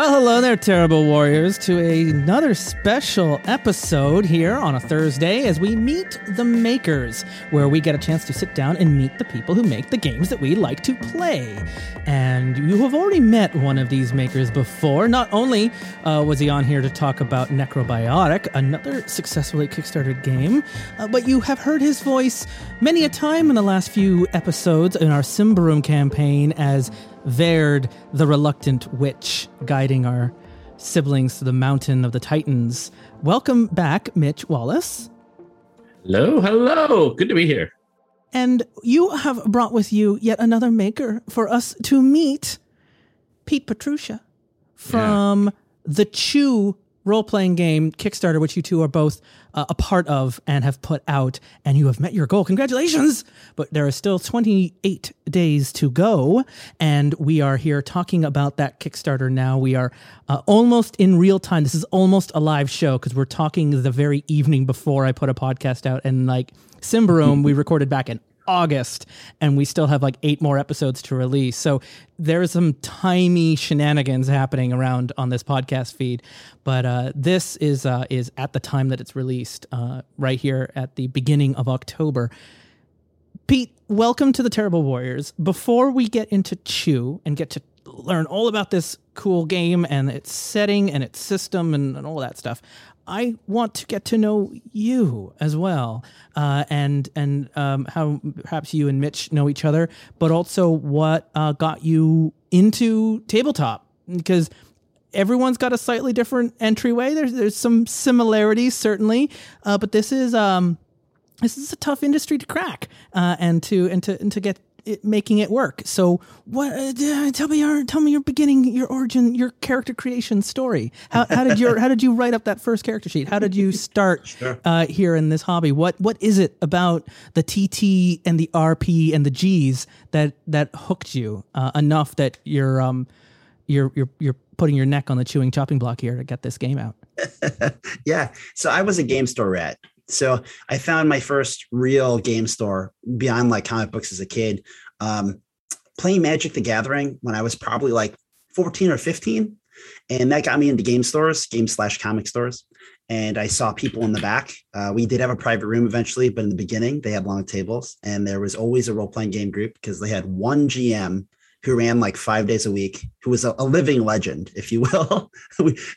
Well, hello there, terrible warriors, to another special episode here on a Thursday as we meet the makers, where we get a chance to sit down and meet the people who make the games that we like to play. And you have already met one of these makers before. Not only uh, was he on here to talk about Necrobiotic, another successfully Kickstarted game, uh, but you have heard his voice many a time in the last few episodes in our Symbaroum campaign as Verd, the reluctant witch, guiding our siblings to the mountain of the Titans. Welcome back, Mitch Wallace. Hello, hello. Good to be here. And you have brought with you yet another maker for us to meet Pete Petruccia from yeah. the Chew role playing game Kickstarter, which you two are both uh, a part of and have put out, and you have met your goal. Congratulations! But there are still 28 days to go, and we are here talking about that Kickstarter now. We are uh, almost in real time. This is almost a live show because we're talking the very evening before I put a podcast out, and like Symbaroum, we recorded back in August, and we still have like eight more episodes to release. So there's some tiny shenanigans happening around on this podcast feed, but uh, this is uh, is at the time that it's released, uh, right here at the beginning of October. Pete, welcome to the Terrible Warriors. Before we get into Chew and get to learn all about this cool game and its setting and its system and, and all that stuff, I want to get to know you as well, uh, and and um, how perhaps you and Mitch know each other, but also what uh, got you into tabletop because everyone's got a slightly different entryway. There's there's some similarities certainly, uh, but this is um, this is a tough industry to crack uh, and to and to and to get it, making it work. So, what? Uh, tell me your tell me your beginning, your origin, your character creation story. How, how did your how did you write up that first character sheet? How did you start sure. uh, here in this hobby? What what is it about the TT and the RP and the Gs that that hooked you uh, enough that you're um you're you're you're putting your neck on the chewing chopping block here to get this game out? yeah. So I was a game store rat. So I found my first real game store beyond like comic books as a kid, um, playing Magic the Gathering when I was probably like 14 or 15. And that got me into game stores, game slash comic stores. And I saw people in the back. Uh, we did have a private room eventually, but in the beginning, they had long tables. And there was always a role playing game group because they had one GM who ran like five days a week, who was a, a living legend, if you will.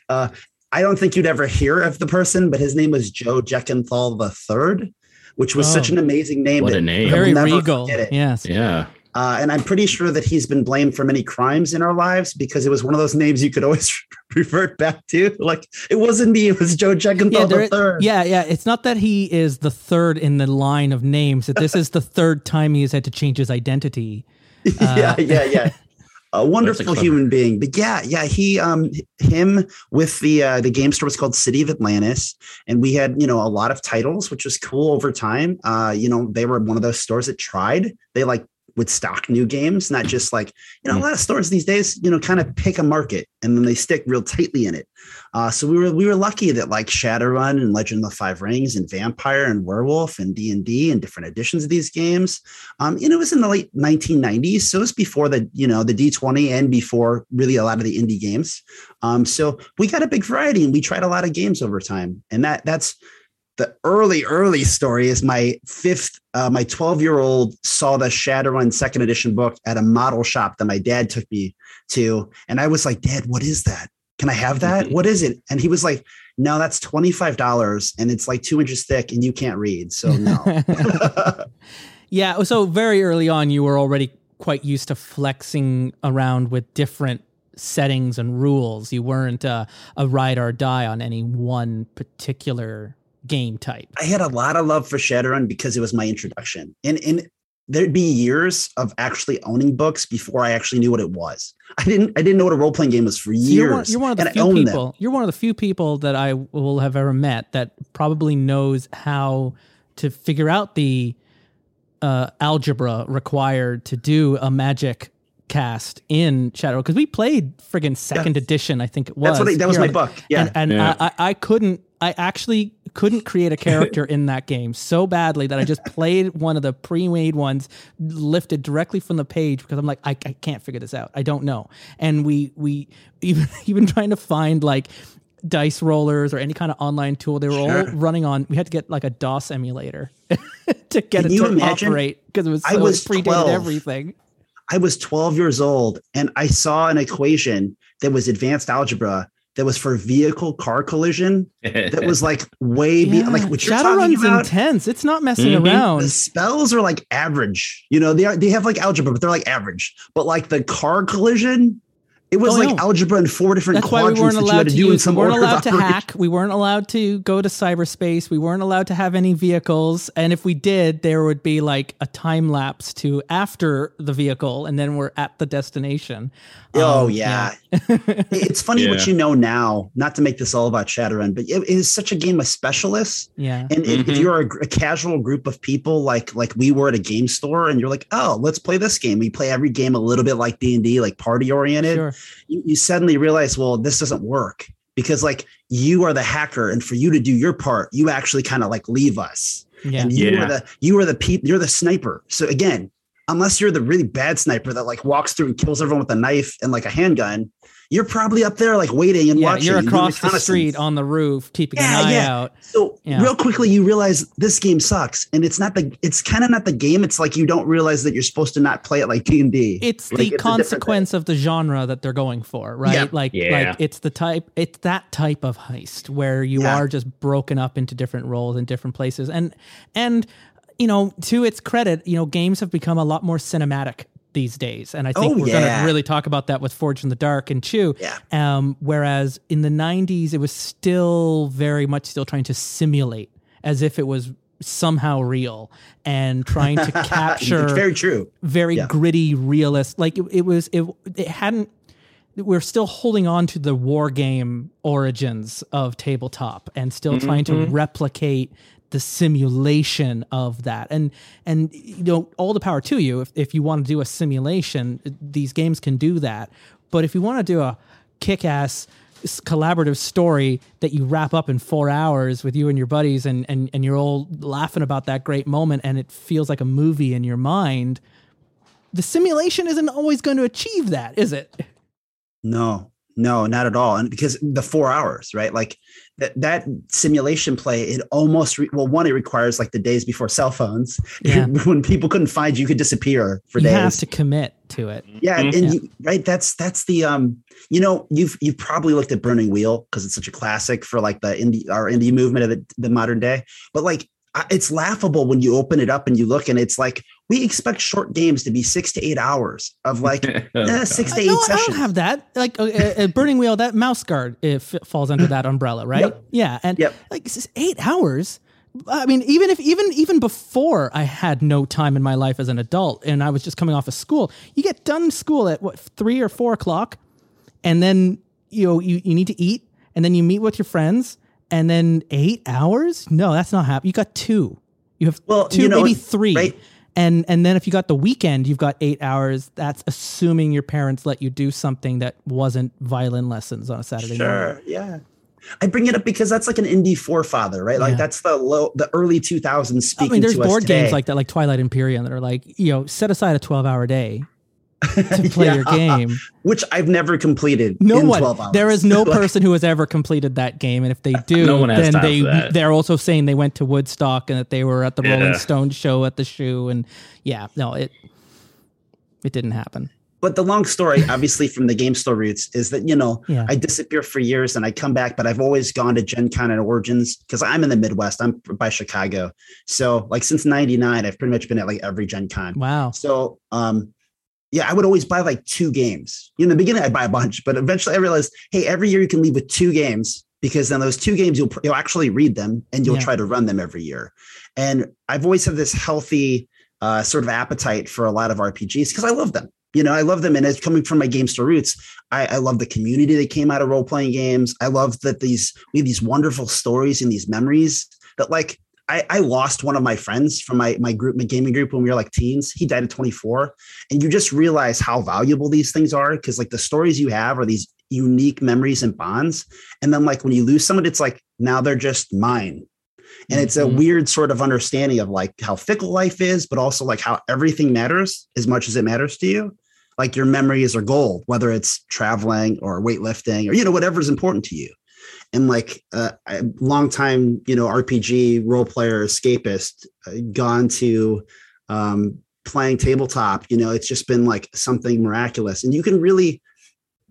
uh, I don't think you'd ever hear of the person, but his name was Joe Jeckenthal III, which was oh, such an amazing name. What a name. Very regal. Yes. Yeah. Uh, and I'm pretty sure that he's been blamed for many crimes in our lives because it was one of those names you could always revert back to. Like it wasn't me; it was Joe Jeckenthal yeah, third. Yeah, yeah. It's not that he is the third in the line of names; that this is the third time he has had to change his identity. Uh, yeah, yeah, yeah a wonderful human being. But yeah, yeah, he um him with the uh, the game store was called City of Atlantis, and we had you know a lot of titles, which was cool over time. Uh, you know, they were one of those stores that tried. They like would stock new games, not just like, you know, a mm. lot of stores these days, you know, kind of pick a market and then they stick real tightly in it. Uh, so we were we were lucky that like Shadowrun and Legend of the Five Rings and Vampire and Werewolf and D and D and different editions of these games, um, you know, it was in the late 1990s, so it was before the you know the D20 and before really a lot of the indie games. Um, so we got a big variety and we tried a lot of games over time, and that that's the early early story is my fifth uh, my 12 year old saw the shadowrun second edition book at a model shop that my dad took me to and i was like dad what is that? Can i have that? What is it? And he was like no that's $25 and it's like two inches thick and you can't read so no. Yeah so very early on you were already quite used to flexing around with different settings and rules. You weren't uh, a ride or die on any one particular game type. I had a lot of love for Shadowrun because it was my introduction. And and there'd be years of actually owning books before I actually knew what it was. I didn't I didn't know what a role playing game was for years. You're one, you're one of the few people. Them. You're one of the few people that I will have ever met that probably knows how to figure out the uh, algebra required to do a magic cast in Shadow because we played friggin' second edition. I think it was. That's what I, that was my book. Yeah, and, and yeah. I, I couldn't. I actually couldn't create a character in that game so badly that I just played one of the pre-made ones lifted directly from the page because I'm like, I, I can't figure this out. I don't know. And we we even even trying to find like dice rollers or any kind of online tool. They were sure. all running on. We had to get like a DOS emulator to get Can it to imagine? operate because it was so I was predated 12. everything. I was 12 years old and I saw an equation that was advanced algebra that was for vehicle car collision that was like way yeah. beyond like what you're Shadowrun's talking about. intense. It's not messing mm-hmm. around. The spells are like average. You know, they are they have like algebra, but they're like average. But like the car collision, it was oh, like algebra in four different That's quadrants why we weren't allowed to, to use, We weren't allowed to hack. We weren't allowed to go to cyberspace. We weren't allowed to have any vehicles. And if we did, there would be like a time lapse to after the vehicle, and then we're at the destination. Oh um, yeah, yeah. it's funny yeah. what you know now. Not to make this all about Shadowrun, but it is such a game of specialists. Yeah, and mm-hmm. if, you're a, a, casual group of people like like we were at a game store, and you're like, oh, let's play this game. We play every game a little bit like D and D, like party oriented. Sure. You, you suddenly realize, well, this doesn't work because like you are the hacker, and for you to do your part, you actually kind of like leave us. Yeah. And you yeah. are the you are the people you're the sniper. So again, unless you're the really bad sniper that like walks through and kills everyone with a knife and like a handgun, you're probably up there like waiting and yeah, watching. You're across the street on the roof, keeping yeah, an eye yeah. out. So yeah. real quickly, you realize this game sucks, and it's not the. It's kind of not the game. It's like you don't realize that you're supposed to not play it like D and D. It's like, the it's consequence of the genre that they're going for, right? Yeah. Like, like it's the type. It's that type of heist where you are just broken up into different roles in different places, and and you know, to its credit, you know, games have become a lot more cinematic these days. And I think oh, we're yeah. going to really talk about that with Forged in the Dark and Chew. Yeah. Um, whereas in the 90s, it was still very much still trying to simulate as if it was somehow real and trying to capture very true very yeah. gritty realist like it, it was it, it hadn't we're still holding on to the war game origins of tabletop and still mm-hmm. trying to mm-hmm. replicate the simulation of that. And and you know all the power to you if, if you want to do a simulation these games can do that. But if you want to do a kick-ass collaborative story that you wrap up in four hours with you and your buddies and, and, and you're all laughing about that great moment and it feels like a movie in your mind the simulation isn't always going to achieve that is it? No no not at all. And because the four hours right? Like that that simulation play it almost re- well one it requires like the days before cell phones yeah. when people couldn't find you, you could disappear for you days. You have to commit to it. Yeah, mm-hmm. and yeah. You, right that's that's the um you know you've you've probably looked at Burning Wheel because it's such a classic for like the indie our indie movement of the, the modern day, but like it's laughable when you open it up and you look and it's like we expect short games to be six to eight hours of like eh, six to eight no, sessions. I don't have that. Like uh, uh, Burning Wheel, that mouse guard if it falls under that umbrella, right? Yep. Yeah, and yep. like eight hours. I mean, even if even even before I had no time in my life as an adult and I was just coming off of school, you get done school at what three or four o'clock, and then you know you, you need to eat, and then you meet with your friends, and then eight hours? No, that's not happening. You got two. You have well, two, you know, maybe three. Right? And and then if you got the weekend, you've got eight hours. That's assuming your parents let you do something that wasn't violin lessons on a Saturday sure, morning. Yeah. I bring it up because that's like an indie forefather, right? Like yeah. that's the low, the early 2000s speaking. I mean, there's board games like that, like Twilight Imperium, that are like, you know, set aside a 12 hour day to play yeah. your game, which I've never completed. No one. There is no person who has ever completed that game, and if they do, no then they they're also saying they went to Woodstock and that they were at the yeah. Rolling Stone show at the shoe, and yeah, no, it it didn't happen. But the long story, obviously, from the game store roots, is that you know yeah. I disappear for years and I come back, but I've always gone to Gen Con and Origins because I'm in the Midwest. I'm by Chicago, so like since '99, I've pretty much been at like every Gen Con. Wow. So um, yeah, I would always buy like two games. In the beginning, I'd buy a bunch, but eventually I realized, hey, every year you can leave with two games because then those two games you'll you'll actually read them and you'll yeah. try to run them every year. And I've always had this healthy uh, sort of appetite for a lot of RPGs because I love them. You know, I love them, and it's coming from my game store roots. I, I love the community that came out of role playing games. I love that these we have these wonderful stories and these memories that like I, I, lost one of my friends from my my group, my gaming group when we were like teens. He died at 24. And you just realize how valuable these things are because like the stories you have are these unique memories and bonds. And then like when you lose someone, it's like now they're just mine. And it's a Mhm. weird sort of understanding of like how fickle life is, but also like how everything matters as much as it matters to you. Like your memories are gold, whether it's traveling or weightlifting or, you know, whatever's important to you. And like uh, a long time, you know, RPG role player escapist, uh, gone to um, playing tabletop, you know, it's just been like something miraculous. And you can really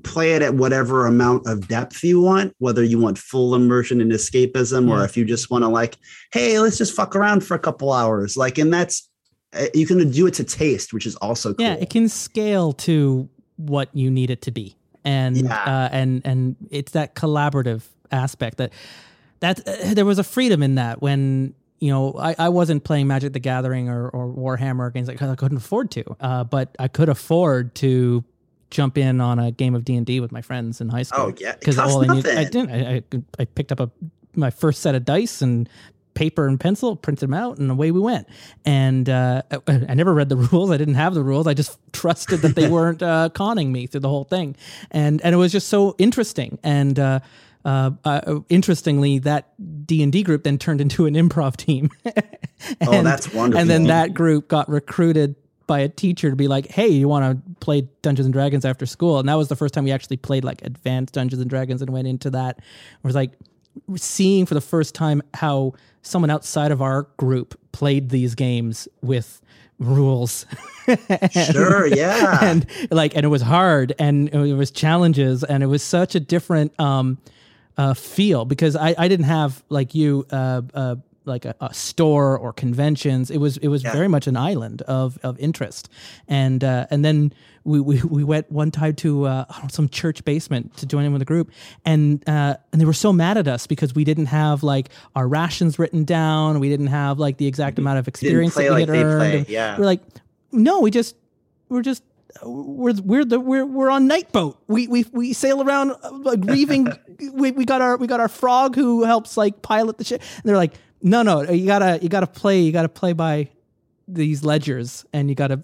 play it at whatever amount of depth you want, whether you want full immersion in escapism or if you just want to like, hey, let's just fuck around for a couple hours. Like, and that's uh, you can do it to taste, which is also cool. Yeah, it can scale to what you need it to be, and Yeah. uh, and and it's that collaborative aspect that that uh, there was a freedom in that when you know I, I wasn't playing Magic the Gathering or, or Warhammer games because I couldn't afford to, uh, but I could afford to jump in on a game of D and D with my friends in high school. Oh yeah, because all I needed, I didn't. I, I, I picked up a my first set of dice and paper and pencil, printed them out, and away we went. And uh, I, I never read the rules. I didn't have the rules. I just trusted that they weren't uh, conning me through the whole thing. And and it was just so interesting. And uh, uh, uh, interestingly, that D and D group then turned into an improv team. Oh, And- that's wonderful. And then that group got recruited by a teacher to be like, "Hey, you want to play Dungeons and Dragons after school?" And that was the first time we actually played like advanced Dungeons and Dragons and went into that. It was like seeing for the first time how someone outside of our group played these games with rules. And- Sure, yeah. and like and it was hard and it was challenges and it was such a different um uh feel because i i didn't have like you uh uh like a, a store or conventions it was it was Yeah. very much an island of of interest and uh and then we we, we went one time to uh some church basement to join in with a group and uh and they were so mad at us because we didn't have like our rations written down we didn't have like the exact amount of experience that we like had they earned play. Yeah. we're like no we just we're just we're we're the we're we're on night boat. We we we sail around uh, grieving. we we got our we got our frog who helps like pilot the ship. And they're like, no no, you gotta you gotta play you gotta play by these ledgers, and you gotta.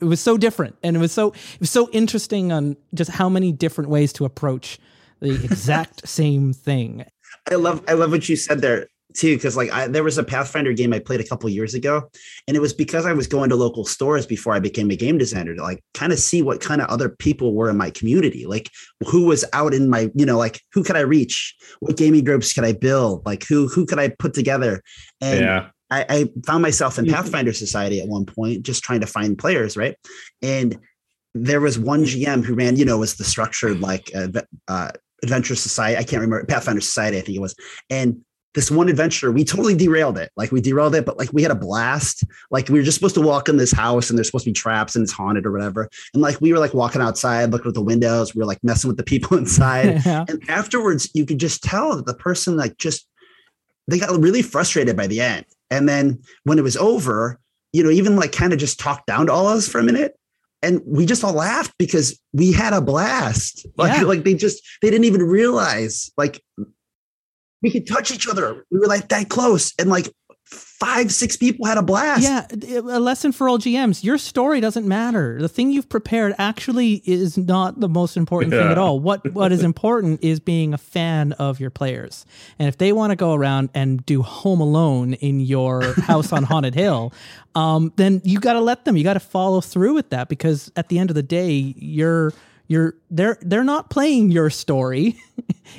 It was so different, and it was so it was so interesting on just how many different ways to approach the exact same thing. I love I love what you said there too because like I, there was a Pathfinder game I played a couple years ago, and it was because I was going to local stores before I became a game designer to like kind of see what kind of other people were in my community, like who was out in my you know like who could I reach, what gaming groups could I build, like who who could I put together, and yeah. I, I found myself in Mhm. Pathfinder Society at one point, just trying to find players, right? And there was one GM who ran, you know, was the structured like uh, uh, Adventure Society. I can't remember Pathfinder Society, I think it was. And this one adventure, we totally derailed it. Like we derailed it, but like we had a blast. Like we were just supposed to walk in this house and there's supposed to be traps and it's haunted or whatever. And like we were like walking outside, looking at the windows. We were like messing with the people inside. Yeah. and afterwards, you could just tell that the person like just they got really frustrated by the end. And then when it was over, you know, even like kind of just talked down to all of us for a minute. And we just all laughed because we had a blast. Like, Yeah. like they just they didn't even realize like we could touch each other. We were like that close. And like five, six people had a blast. Yeah, a lesson for all GMs. Your story doesn't matter. The thing you've prepared actually is not the most important thing at all. What what is important is being a fan of your players. And if they want to go around and do Home Alone in your house on Haunted Hill, um, then you got to let them. You got to follow through with that because at the end of the day, you're you're they're they're not playing your story.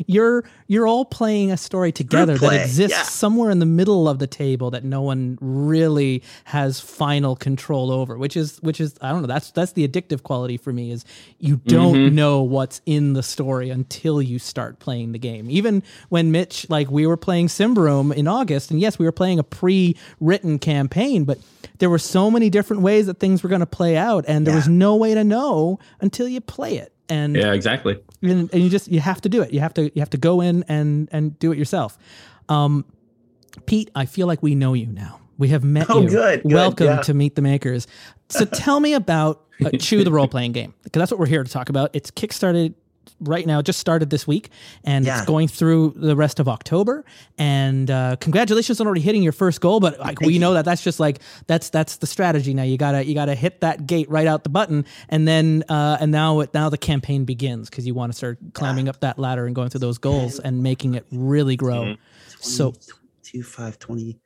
you're you're all playing a story together play, that exists yeah. somewhere in the middle of the table that no one really has final control over which is which is i don't know that's that's the addictive quality for me is you don't mm-hmm. know what's in the story until you start playing the game even when mitch like we were playing Symbaroum in august and yes we were playing a pre-written campaign but there were so many different ways that things were going to play out and there was no way to know until you play it and Yeah, exactly. and, and you just you have to do it. You have to you have to go in and and do it yourself. Um pete i feel like we know you now. We have met Oh, you. good, good, welcome yeah. to meet the makers. So tell me about uh, chew the role-playing game because that's what we're here to talk about. It's kickstarted right now just started this week and Yeah. it's going through the rest of october and uh, congratulations on already hitting your first goal but like we you. know that that's just like that's that's the strategy now you gotta you gotta hit that gate right out the button and then uh, and now it now the campaign begins because you want to start climbing up that ladder and going through those goals and making it really grow so two, five, 20.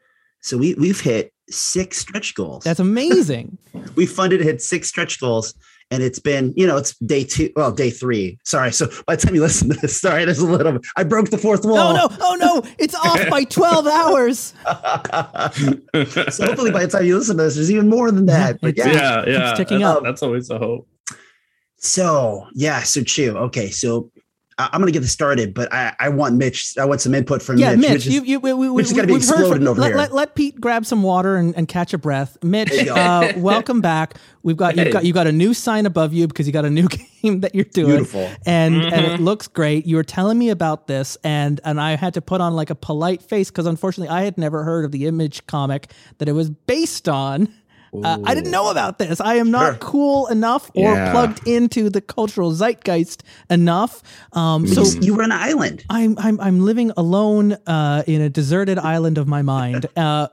So we we've hit six stretch goals. That's amazing. we funded hit six stretch goals and it's been you know it's day two well day three. Sorry so by the time you listen to this sorry there's a little i broke the fourth wall. no no oh no it's off by 12 hours. So hopefully by the time you listen to this there's even more than that but yeah. yeah, yeah. it's ticking up. that's always a hope. So yeah so chew. Okay so I'm going to get this started, but I, I want Mitch. I want some input from yeah, Mitch. Mitch. you, you, we, we, Mitch is going to be exploding from, over let, here. Let, let, Pete grab some water and, and catch a breath. Mitch, uh, welcome back. We've got you've got you got a new sign above you because you got a new game that you're doing. Beautiful, and Mm-hmm. and it looks great. You were telling me about this, and and I had to put on like a polite face because unfortunately I had never heard of the Image comic that it was based on. Uh, I didn't know about this. I am not Sure. cool enough or Yeah. plugged into the cultural zeitgeist enough. Um, so you were on an island. I'm I'm I'm living alone uh, in a deserted island of my mind. Uh,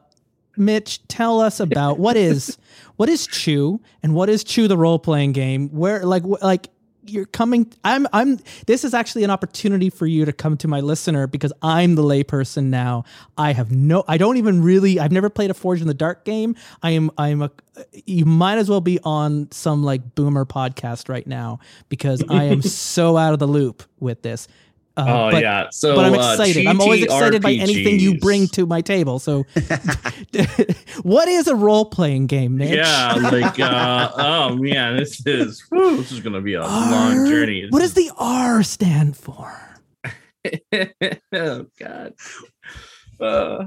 Mitch, tell us about what is what is Chew and what is Chew the role playing game? Where like wh- like you're coming I'm I'm this is actually an opportunity for you to come to my listener because I'm the layperson now. I have no I don't even really I've never played a Forged in the Dark game. I am I'm a you might as well be on some like boomer podcast right now because I am so out of the loop with this. Uh, oh but- yeah so but I'm uh, excited. I'm always excited by anything you bring to my table. So, what is a role playing game, Mitch? yeah like uh oh man this is whew, this is gonna be a long R- journey What does the R stand for? oh god uh,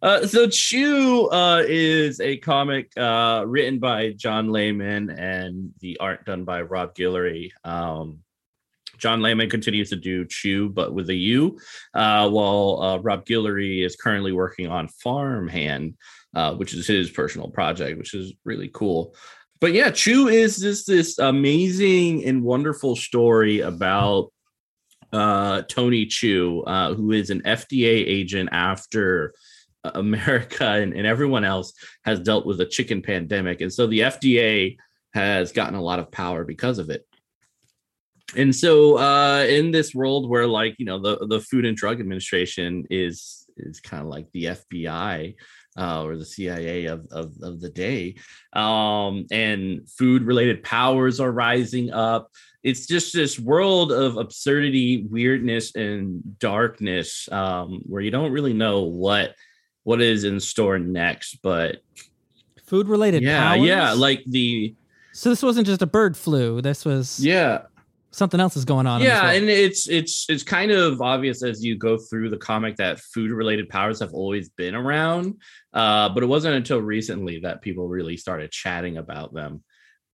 uh, so Chew uh, is a comic uh, written by John Layman and the art done by Rob Guillory. Um, John Layman continues to do Chu, but with a U, uh, while uh, Rob Guillory is currently working on Farmhand, uh, which is his personal project, which is really cool. But yeah, Chew is this this amazing and wonderful story about uh, Tony Chu, uh, who is an FDA agent after America and, and everyone else has dealt with a chicken pandemic. And so the FDA has gotten a lot of power because of it. And so uh, in this world where like, you know, the, the Food and Drug Administration is is kind of like the FBI uh, or the CIA of, of, of the day. Um, and food related powers are rising up it's just this world of absurdity, weirdness, and darkness um, where you don't really know what what is in store next. But Food related yeah, powers? yeah, like the So this wasn't just a bird flu. This was yeah, something else is going on. yeah, and it's it's it's kind of obvious as you go through the comic that food related powers have always been around, uh, but it wasn't until recently that people really started chatting about them.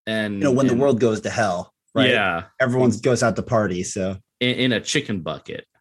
And You know, when the world goes to hell, right? yeah, Everyone goes out to party. So in, in a chicken bucket.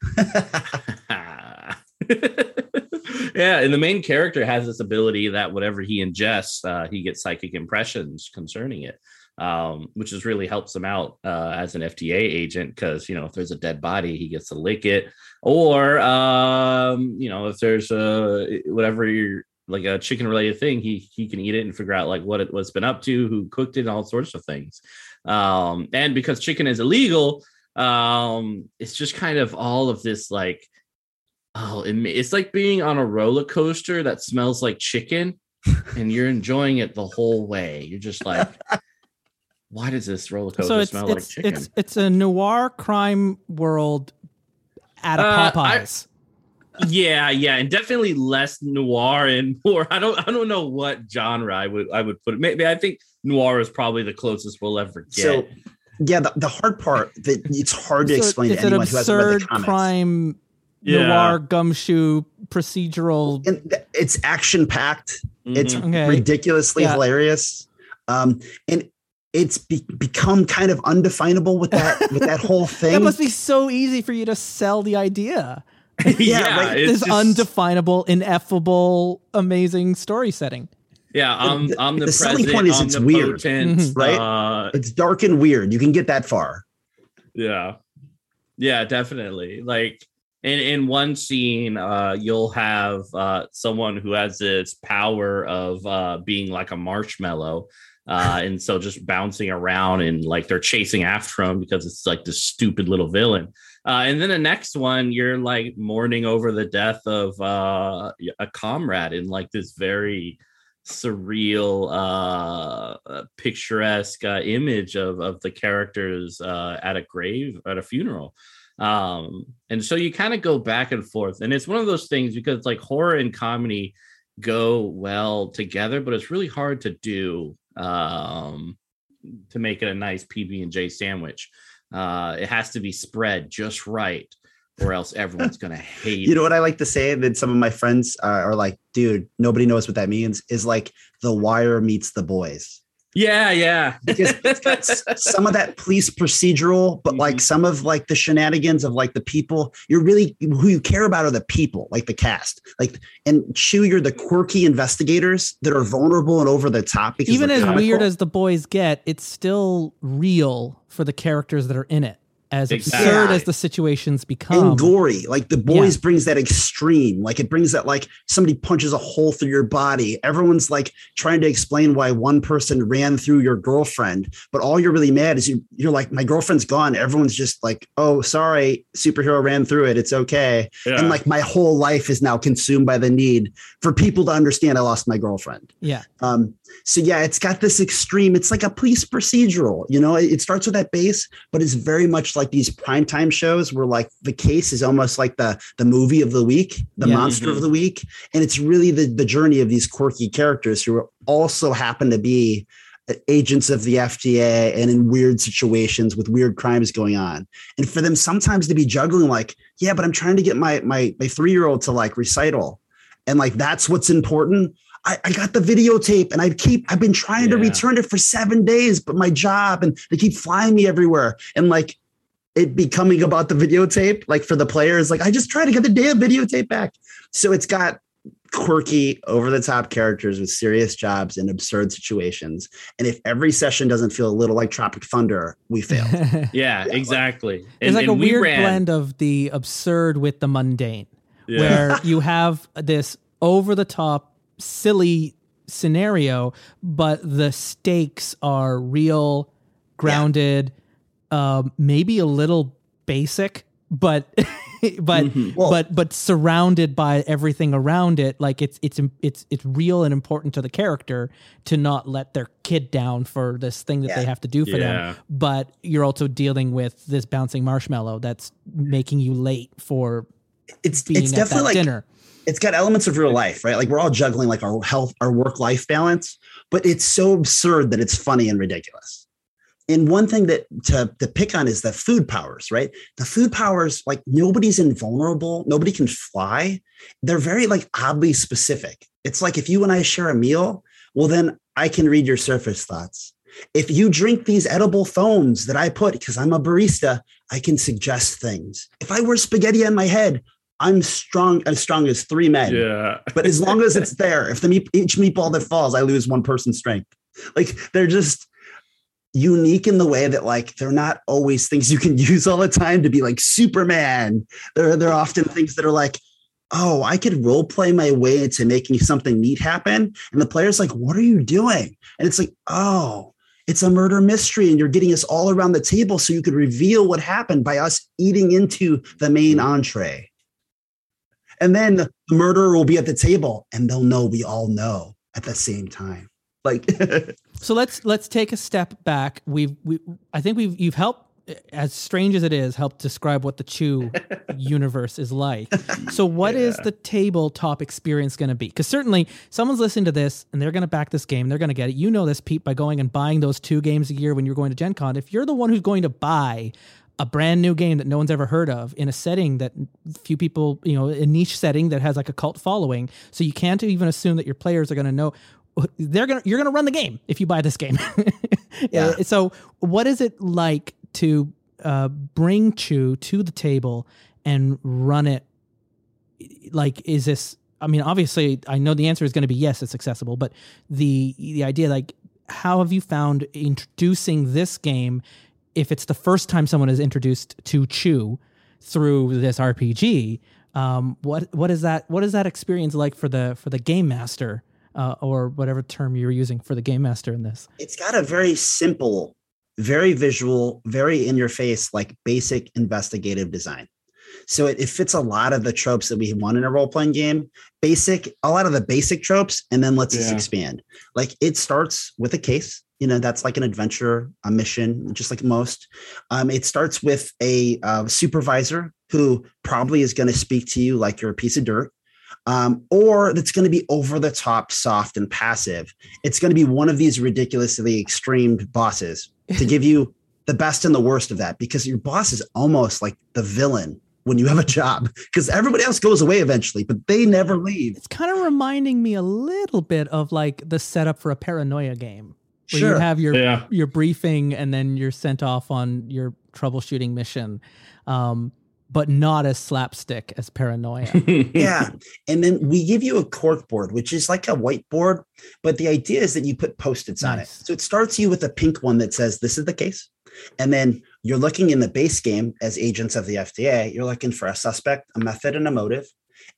yeah, and the main character has this ability that whatever he ingests, uh, he gets psychic impressions concerning it, um, which is really helps him out uh, as an FDA agent because you know if there's a dead body, he gets to lick it, or um, you know if there's a whatever you're like a chicken related thing, he he can eat it and figure out like what it what's been up to, who cooked it, all sorts of things. Um, and because chicken is illegal, um, it's just kind of all of this like oh it, it's like being on a roller coaster that smells like chicken and you're enjoying it the whole way you're just like why does this roller coaster so it's smell like it's, chicken it's it's a noir crime world at a Uh, I- Popeyes. yeah yeah and definitely less noir and more i don't i don't know what genre i would i would put it maybe i think noir is probably the closest we'll ever get so yeah, the, the hard part that it's hard to So explain to it's an anyone who hasn't read absurd the comics. crime Yeah. noir gumshoe procedural. And th- it's action packed. It's Mhm. Okay. ridiculously Yeah. hilarious. Um, and it's be- become kind of undefinable with that with that whole thing. That must be so easy for you to sell the idea. yeah, right. it's This just- undefinable, ineffable, amazing story setting. yeah i'm the- i'm the, the selling point is it's weird, Mhm. right? uh, it's dark and weird. You can get that far. Yeah. Yeah, definitely. Like in in one scene, uh, you'll have uh someone who has this power of uh being like a marshmallow. Uh, and so just bouncing around and like they're chasing after him because it's like this stupid little villain. Uh, and then the next one, you're like mourning over the death of uh, a comrade in like this very surreal, uh, uh picturesque uh, image of of the characters uh, at a grave at a funeral. Um, and so you kind of go back and forth, and it's one of those things because like horror and comedy go well together, but it's really hard to do um, to make it a nice PB and J sandwich. Uh, it has to be spread just right, or else everyone's gonna hate. you know what I like to say that some of my friends uh, are like, "Dude, nobody knows what that means." Is like The Wire meets The Boys. Yeah, yeah. Because some of that police procedural, but mm-hmm. like some of like the shenanigans of like the people you're really who you care about are the people, like the cast. Like and Chew, you're the quirky investigators that are vulnerable and over the top. Even as comical. weird as the boys get, it's still real for the characters that are in it as exactly. absurd as the situations become. And gory. Like the boys yeah. brings that extreme. Like it brings that like somebody punches a hole through your body. Everyone's like trying to explain why one person ran through your girlfriend but all you're really mad is you you're like my girlfriend's gone. Everyone's just like oh sorry. Superhero ran through it. It's okay. Yeah. and like my whole life is now consumed by the need for people to understand i lost my girlfriend. Yeah. Um so yeah it's got this extreme. It's like a police procedural you know? It, it starts with that base but it's very much like these primetime shows where like the case is almost like the the movie of the week, the yeah, monster mm-hmm. of the week, and it's really the the journey of these quirky characters who also happen to be agents of the FDA and in weird situations with weird crimes going on. And for them sometimes to be juggling like, yeah, but I'm trying to get my my my 3-year-old to like recital and like that's what's important. I, I, got the videotape and I keep I've been trying yeah. to return it for seven days, but my job and they keep flying me everywhere. And like it becoming about the videotape, like for the players, like I just try to get the damn videotape back. So it's got quirky, over the top characters with serious jobs in absurd situations. And if every session doesn't feel a little like Tropic Thunder, we fail. yeah, yeah, exactly. And, it's like a weird ran... blend of the absurd with the mundane, yeah. where you have this over the top, silly scenario, but the stakes are real, grounded. Yeah um, maybe a little basic, but but mm-hmm. well, but but surrounded by everything around it. Like it's it's it's it's real and important to the character to not let their kid down for this thing that yeah. they have to do for yeah. them. But you're also dealing with this bouncing marshmallow that's making you late for it's it's definitely like dinner. It's got elements of real life, right? Like we're all juggling like our health, our work life balance, but it's so absurd that it's funny and ridiculous and one thing that to, to pick on is the food powers, right? The food powers, like nobody's invulnerable, nobody can fly. They're very like oddly specific. It's like if you and I share a meal, well, then I can read your surface thoughts. If you drink these edible foams that I put, because I'm a barista, I can suggest things. If I wear spaghetti on my head, I'm strong as strong as three men. Yeah. but as long as it's there, if the meat, each meatball that falls, I lose one person's strength. Like they're just unique in the way that like they're not always things you can use all the time to be like Superman. They're they're often things that are like, oh, I could role play my way into making something neat happen. And the player's like, what are you doing? And it's like, oh, it's a murder mystery, and you're getting us all around the table so you could reveal what happened by us eating into the main entree. And then the murderer will be at the table and they'll know we all know at the same time. Like So let's let's take a step back. We've we I think we've you've helped as strange as it is, helped describe what the Chew universe is like. So, what yeah. is the tabletop experience going to be? Because certainly, someone's listening to this and they're going to back this game. They're going to get it. You know this, Pete, by going and buying those two games a year when you're going to Gen Con. If you're the one who's going to buy a brand new game that no one's ever heard of in a setting that few people, you know, a niche setting that has like a cult following, so you can't even assume that your players are going to know they're gonna you're gonna run the game if you buy this game. yeah. So what is it like to uh, bring Chew to the table and run it? Like, is this? I mean, obviously, I know the answer is going to be yes, it's accessible. But the the idea, like, how have you found introducing this game? If it's the first time someone is introduced to Chew through this RPG, um, what what is that? What is that experience like for the for the game master? Uh, or whatever term you were using for the game master in this. It's got a very simple, very visual, very in your face, like basic investigative design. So it, it, fits a lot of the tropes that we want in a role playing game. Basic, a lot of the basic tropes, and then let's yeah. expand. Like it starts with a case. You know, that's like an adventure, a mission, just like most. Um, it starts with a uh, supervisor who probably is going to speak to you like you're a piece of dirt. Um, or that's going to be over the top, soft, and passive. It's going to be one of these ridiculously extreme bosses to give you the best and the worst of that because your boss is almost like the villain when you have a job because everybody else goes away eventually, but they never leave. It's kind of reminding me a little bit of like the setup for a paranoia game. Where sure. you have your yeah. your briefing and then you're sent off on your troubleshooting mission. Um, but not as slapstick as paranoia. yeah. And then we give you a cork board, which is like a whiteboard, but the idea is that you put post-its nice. on it. So it starts you with a pink one that says this is the case. And then you're looking in the base game as agents of the FDA, you're looking for a suspect, a method, and a motive.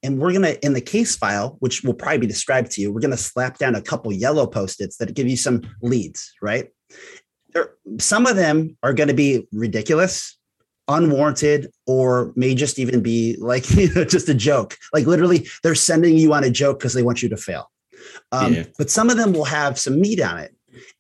And we're going to, in the case file, which will probably be described to you, we're going to slap down a couple yellow post its that give you some leads, right? There, some of them are going to be ridiculous, unwarranted, or may just even be like you know, just a joke. Like literally, they're sending you on a joke because they want you to fail. Um, yeah. But some of them will have some meat on it.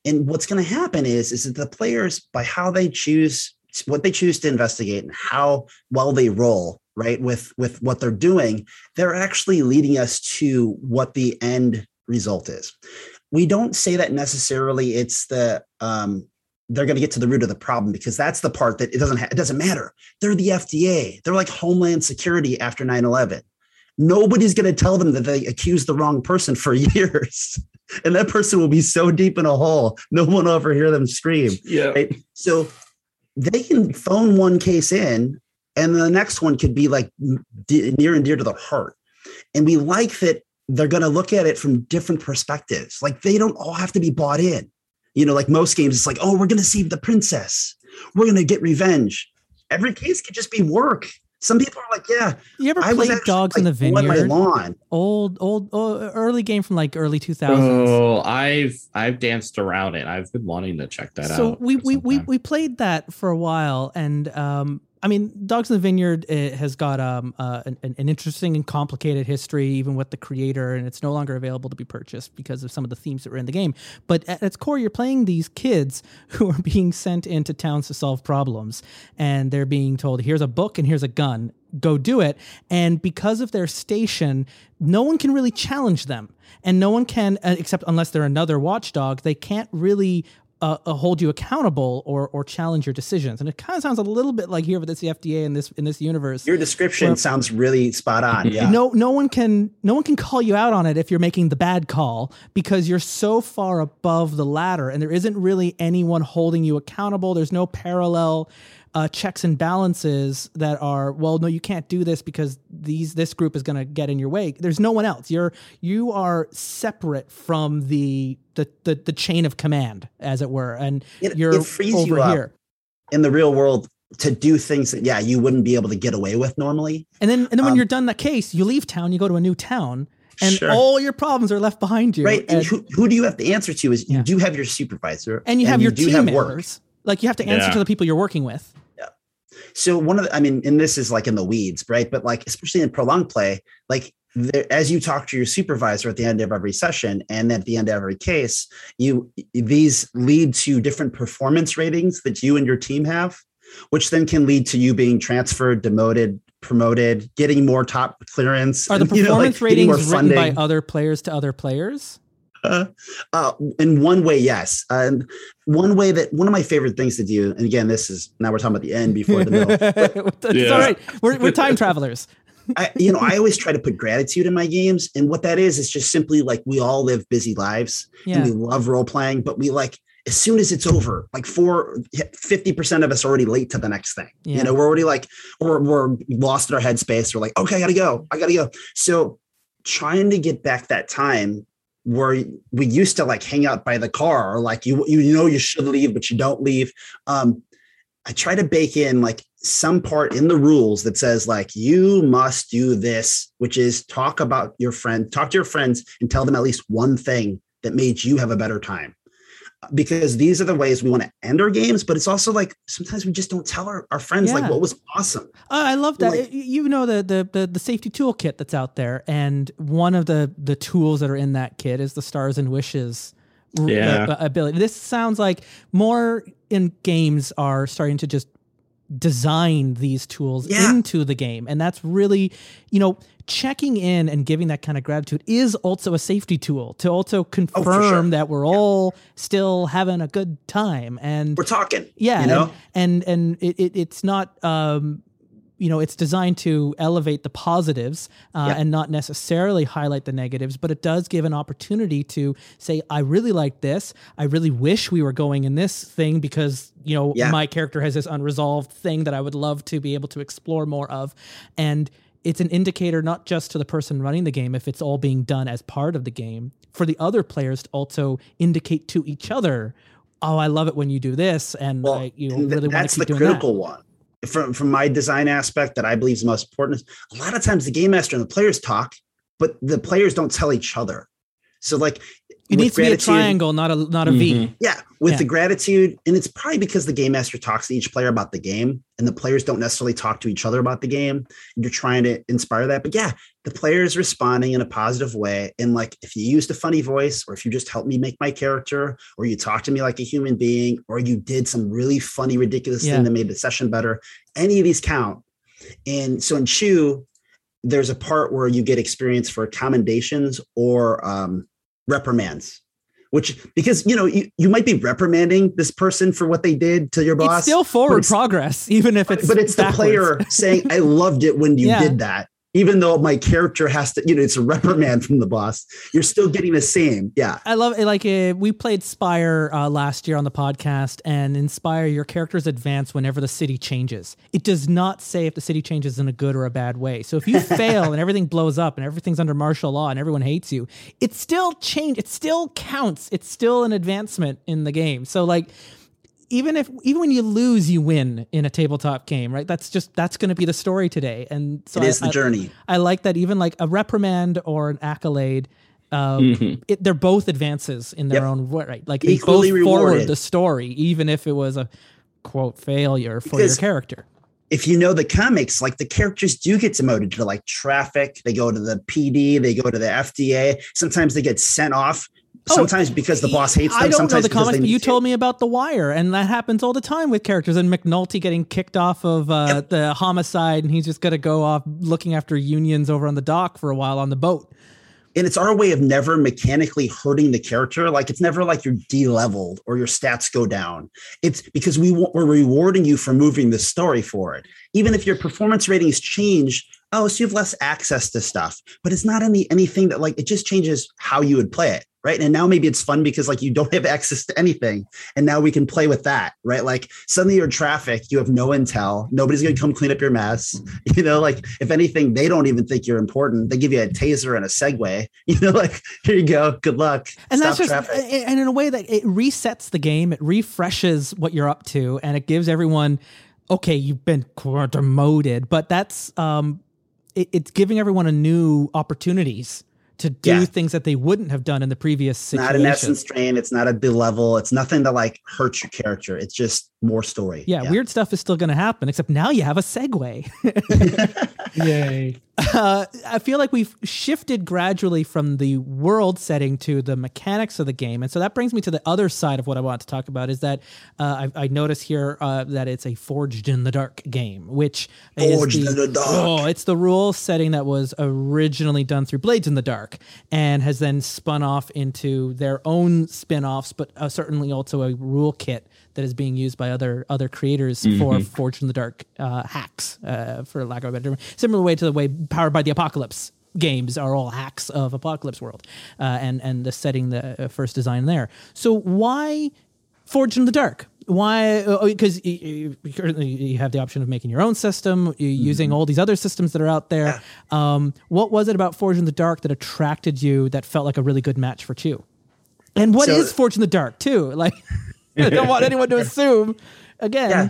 And what's going to happen is, is that the players, by how they choose, what they choose to investigate and how well they roll, right, with with what they're doing, they're actually leading us to what the end result is. We don't say that necessarily. It's the um, they're going to get to the root of the problem because that's the part that it doesn't ha- it doesn't matter. They're the FDA. They're like Homeland Security after 9/11 nobody's going to tell them that they accused the wrong person for years. and that person will be so deep in a hole, no one will ever hear them scream. Yeah. Right? So they can phone one case in, and the next one could be like near and dear to the heart. And we like that they're going to look at it from different perspectives. Like they don't all have to be bought in. You know, like most games, it's like, oh, we're going to save the princess. We're going to get revenge. Every case could just be work some people are like, yeah. You ever I played Dogs like, in the Vineyard? My lawn. Old, old, old, early game from like early 2000s. Oh, I've I've danced around it. I've been wanting to check that so out. So we we, we we played that for a while, and um, I mean, Dogs in the Vineyard has got um, uh, an, an, interesting and complicated history, even with the creator, and it's no longer available to be purchased because of some of the themes that were in the game. But at its core, you're playing these kids who are being sent into towns to solve problems, and they're being told, "Here's a book and here's a gun. Go do it." And because of their station, no one can really challenge them and no one can uh, except unless they're another watchdog they can't really uh, uh, hold you accountable or or challenge your decisions. And it kind of sounds a little bit like here with this FDA in this in this universe. Your description where, sounds really spot on. Yeah. No no one can no one can call you out on it if you're making the bad call because you're so far above the ladder and there isn't really anyone holding you accountable. There's no parallel uh, checks and balances that are well no you can't do this because these this group is going to get in your way there's no one else you're you are separate from the the the, the chain of command as it were and it, you're it frees over you here in the real world to do things that yeah you wouldn't be able to get away with normally and then and then when um, you're done that case you leave town you go to a new town and sure. all your problems are left behind you. Right. And, and who, who, do you have to answer to is yeah. you do have your supervisor and you have and your you team members. Work. Like you have to answer yeah. to the people you're working with. Yeah. So one of the, I mean, and this is like in the weeds, right? But like, especially in prolonged play, like there, as you talk to your supervisor at the end of every session and at the end of every case, you these lead to different performance ratings that you and your team have, which then can lead to you being transferred, demoted, promoted, getting more top clearance. Are the performance you know, like ratings written by other players to other players? Uh, in one way, yes. And one way that one of my favorite things to do, and again, this is now we're talking about the end before the middle. But, it's all right. We're, we're time travelers. I, you know, I always try to put gratitude in my games, and what that is is just simply like we all live busy lives, yeah. and we love role playing, but we like as soon as it's over, like four, 50% of us are already late to the next thing. Yeah. You know, we're already like, we're, we're lost in our headspace. We're like, okay, I gotta go. I gotta go. So trying to get back that time where we used to like hang out by the car or like you you know you should leave but you don't leave um I try to bake in like some part in the rules that says like you must do this, which is talk about your friend, talk to your friends and tell them at least one thing that made you have a better time. Because these are the ways we want to end our games, but it's also like sometimes we just don't tell our, our friends Yeah. like what was awesome. Uh, I love that. Like- you know the, the the the safety toolkit that's out there, and one of the the tools that are in that kit is the stars and wishes Yeah. uh, ability. This sounds like more in games are starting to just design these tools Yeah. into the game, and that's really you know checking in and giving that kind of gratitude is also a safety tool to also confirm sure. that we're all still having a good time and We're talking. yeah You know? and and, and it, it, it's not um you know it's designed to elevate the positives uh, Yeah. and not necessarily highlight the negatives but it does give an opportunity to say i really like this i really wish we were going in this thing because you know Yeah. my character has this unresolved thing that i would love to be able to explore more of and it's an indicator not just to the person running the game if it's all being done as part of the game for the other players to also indicate to each other oh i love it when you do this and Well, I, you know, and th- really want to keep doing that. that's the critical one. From from my design aspect that I believe is most important. A lot of times the game master and the players talk, but the players don't tell each other. So like that it needs to be a triangle not a not a V. Mhm. Yeah, with Yeah. the gratitude, and it's probably because the game master talks to each player about the game, and the players don't necessarily talk to each other about the game. And you're trying to inspire that, but yeah, the players responding in a positive way. And like, if you used a funny voice, or if you just helped me make my character, or you talked to me like a human being, or you did some really funny, ridiculous Yeah. thing that made the session better, any of these count. And so in Chew, there's a part where you get experience for commendations or um, reprimands which because you know you, you might be reprimanding this person for what they did to your boss It's still forward progress, even if it's but it's the player saying i loved it when you Yeah. did that even though my character has to you know it's a reprimand from the boss you're still getting the same yeah I love it. Like uh, we played Spire uh, last year on the podcast, and in Spire, your characters advance whenever the city changes. It does not say if the city changes in a good or a bad way. So if you fail and everything blows up and everything's under martial law and everyone hates you, it still change. It still counts. It's still an advancement in the game. So like. Even if even when you lose, you win in a tabletop game, right? That's just that's going to be the story today, and so it is I- the I- journey I like that even like a reprimand or an accolade, uh, Mhm. it, they're both advances in their Yep. own way, right? Like they Equally both forward the story, even if it was a quote failure for your character. if you know the comics, like the characters do get demoted to like traffic. They go to the PD, they go to the FDA. Sometimes they get sent off. Oh, Sometimes because the boss hates them. I don't know sometimes the comics, but you to. told me about The Wire, and that happens all the time with characters. And McNulty getting kicked off of uh, Yep. the homicide, and he's just going to go off looking after unions over on the dock for a while on the boat. and it's our way of never mechanically hurting the character. Like it's never like you're de-leveled or your stats go down. It's because we wa- we're rewarding you for moving the story forward. Even if your performance ratings change, oh, so you have less access to stuff. But it's not any anything that like it just changes how you would play it. Right. And now maybe it's fun because like you don't have access to anything. And now we can play with that. Right. Like suddenly you're in traffic, you have no intel. Nobody's gonna come clean up your mess. You know, like if anything, they don't even think you're important. They give you a taser and a Segway. You know, like here you go. Good luck. and Stop that's just traffic. and in a way that it resets the game it refreshes what you're up to and it gives everyone okay you've been demoted but that's um it, it's giving everyone a new opportunities to do Yeah. things that they wouldn't have done in the previous It's situation not an essence strain. It's not a level. It's nothing that like hurts your character. It's just more story. yeah, weird stuff is still going to happen except now you have a segue Yay. uh, I feel like we've shifted gradually from the world setting to the mechanics of the game, and so that brings me to the other side of what I want to talk about. Is that uh, I, I notice here uh, that it's a forged in the dark game, which Forged is in the dark. Oh, it's the rule setting that was originally done through Blades in the Dark, and has then spun off into their own spin-offs, but uh, certainly also a rule kit that is being used by other other creators for Forged in the Dark uh, hacks, uh, for lack of a better term. Similar way to the way Powered by the Apocalypse games are all hacks of Apocalypse World, uh, and and the setting the uh, first design there. So why Forged in the Dark? Why? Because you, you, currently you have the option of making your own system, you're using all these other systems that are out there. Um, what was it about Forged in the Dark that attracted you that felt like a really good match for Chew? And what is So- Forged in the Dark too? Like, I don't want anyone to assume. Again, Yeah.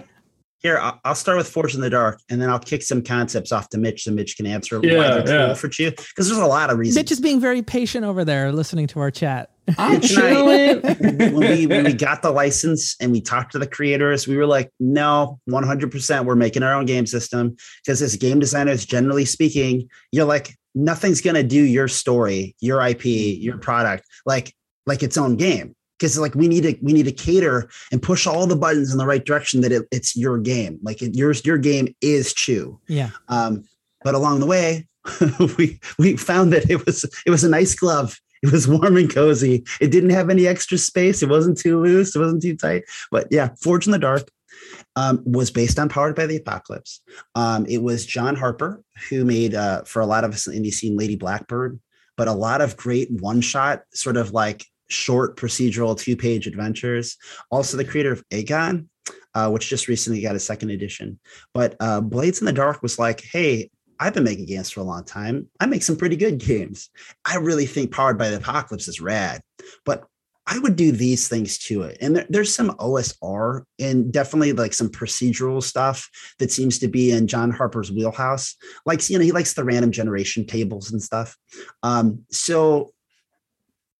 Here, I'll, I'll start with Forged in the Dark, and then I'll kick some concepts off to Mitch, so Mitch can answer Yeah, why they're yeah. cool for you. Because there's a lot of reasons. Mitch is being very patient over there, listening to our chat. I'm Mitch chilling. when we when we got the license and we talked to the creators, we were like, no, 100% we're making our own game system because as game designers, generally speaking, you're like nothing's gonna do your story, your IP, your product like like its own game. Because like we need to we need to cater and push all the buttons in the right direction that it, it's your game. Like it, yours your game is Chew. Yeah. Um, but along the way, we we found that it was it was a nice glove. It was warm and cozy. It didn't have any extra space. It wasn't too loose. It wasn't too tight. But yeah, Forged in the Dark um, was based on Powered by the Apocalypse. Um, it was John Harper who made uh, for a lot of us in the indie scene Lady Blackbird, but a lot of great one shot sort of like short procedural two page adventures. Also, the creator of Agon, uh, which just recently got a second edition. But uh, Blades in the Dark was like, hey, I've been making games for a long time. I make some pretty good games. I really think Powered by the Apocalypse is rad, but I would do these things to it. And there, there's some OSR and definitely like some procedural stuff that seems to be in John Harper's wheelhouse. Like, you know, he likes the random generation tables and stuff. Um, so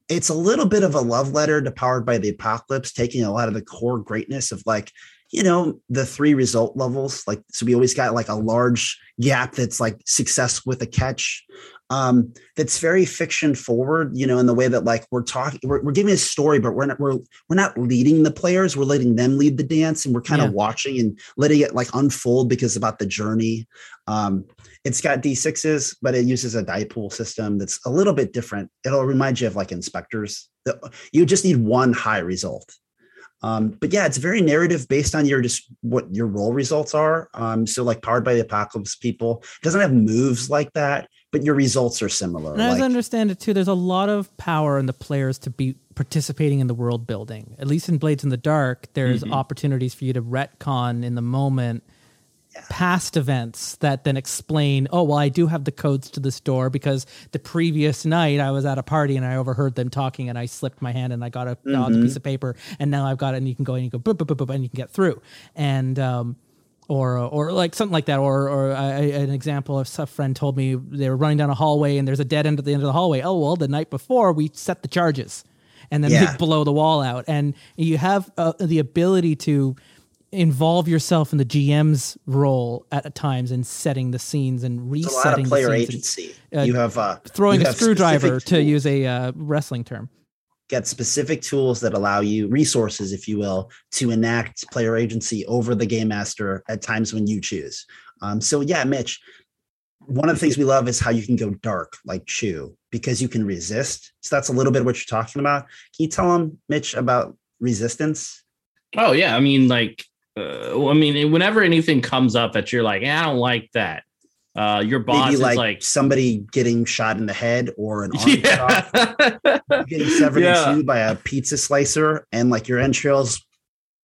it's a little bit of a love letter to Powered by the Apocalypse, taking a lot of the core greatness of like, you know, the three result levels. Like, so we always got like a large gap that's like success with a catch. Um, that's very fiction forward, you know, in the way that like we're talking, we're, we're giving a story, but we're not we're we're not leading the players, we're letting them lead the dance, and we're kind Yeah. of watching and letting it like unfold because about the journey. Um, it's got D6s, but it uses a die pool system that's a little bit different. It'll remind you of like InSpectres. You just need one high result. Um, but yeah, it's very narrative based on your just what your roll results are. Um, so like powered by the apocalypse people it doesn't have moves like that, but your results are similar. And as I understand it too, there's a lot of power in the players to be participating in the world building. At least in Blades in the Dark, there's Mm-hmm. opportunities for you to retcon in the moment past events that then explain, oh, well, I do have the codes to this door because the previous night I was at a party and I overheard them talking and I slipped my hand and I got a Mm-hmm. piece of paper and now I've got it and you can go and you go boop, boop, boop, boop, and you can get through. And um or or like something like that or or I, I- an example of a friend told me they were running down a hallway and there's a dead end at the end of the hallway. Oh well the night before we set the charges. And then Yeah. they blow the wall out. And you have uh, the ability to involve yourself in the GM's role at times in setting the scenes and it's resetting a lot of player the scenes and agency. uh, you have uh, throwing you a have screwdriver to use a uh, wrestling term get specific tools that allow you resources, if you will, to enact player agency over the game master at times when you choose. Um, so yeah, Mitch, one of the things we love is how you can go dark like Chew because you can resist. So that's a little bit what you're talking about. Can you tell them, Mitch, about resistance? Oh yeah, I mean, like, uh, I mean, whenever anything comes up that you're like, "Eh, I don't like that, uh, your boss Maybe is like, like, somebody getting shot in the head or an arm cut off, yeah, getting severed Yeah. in two by a pizza slicer, and like your entrails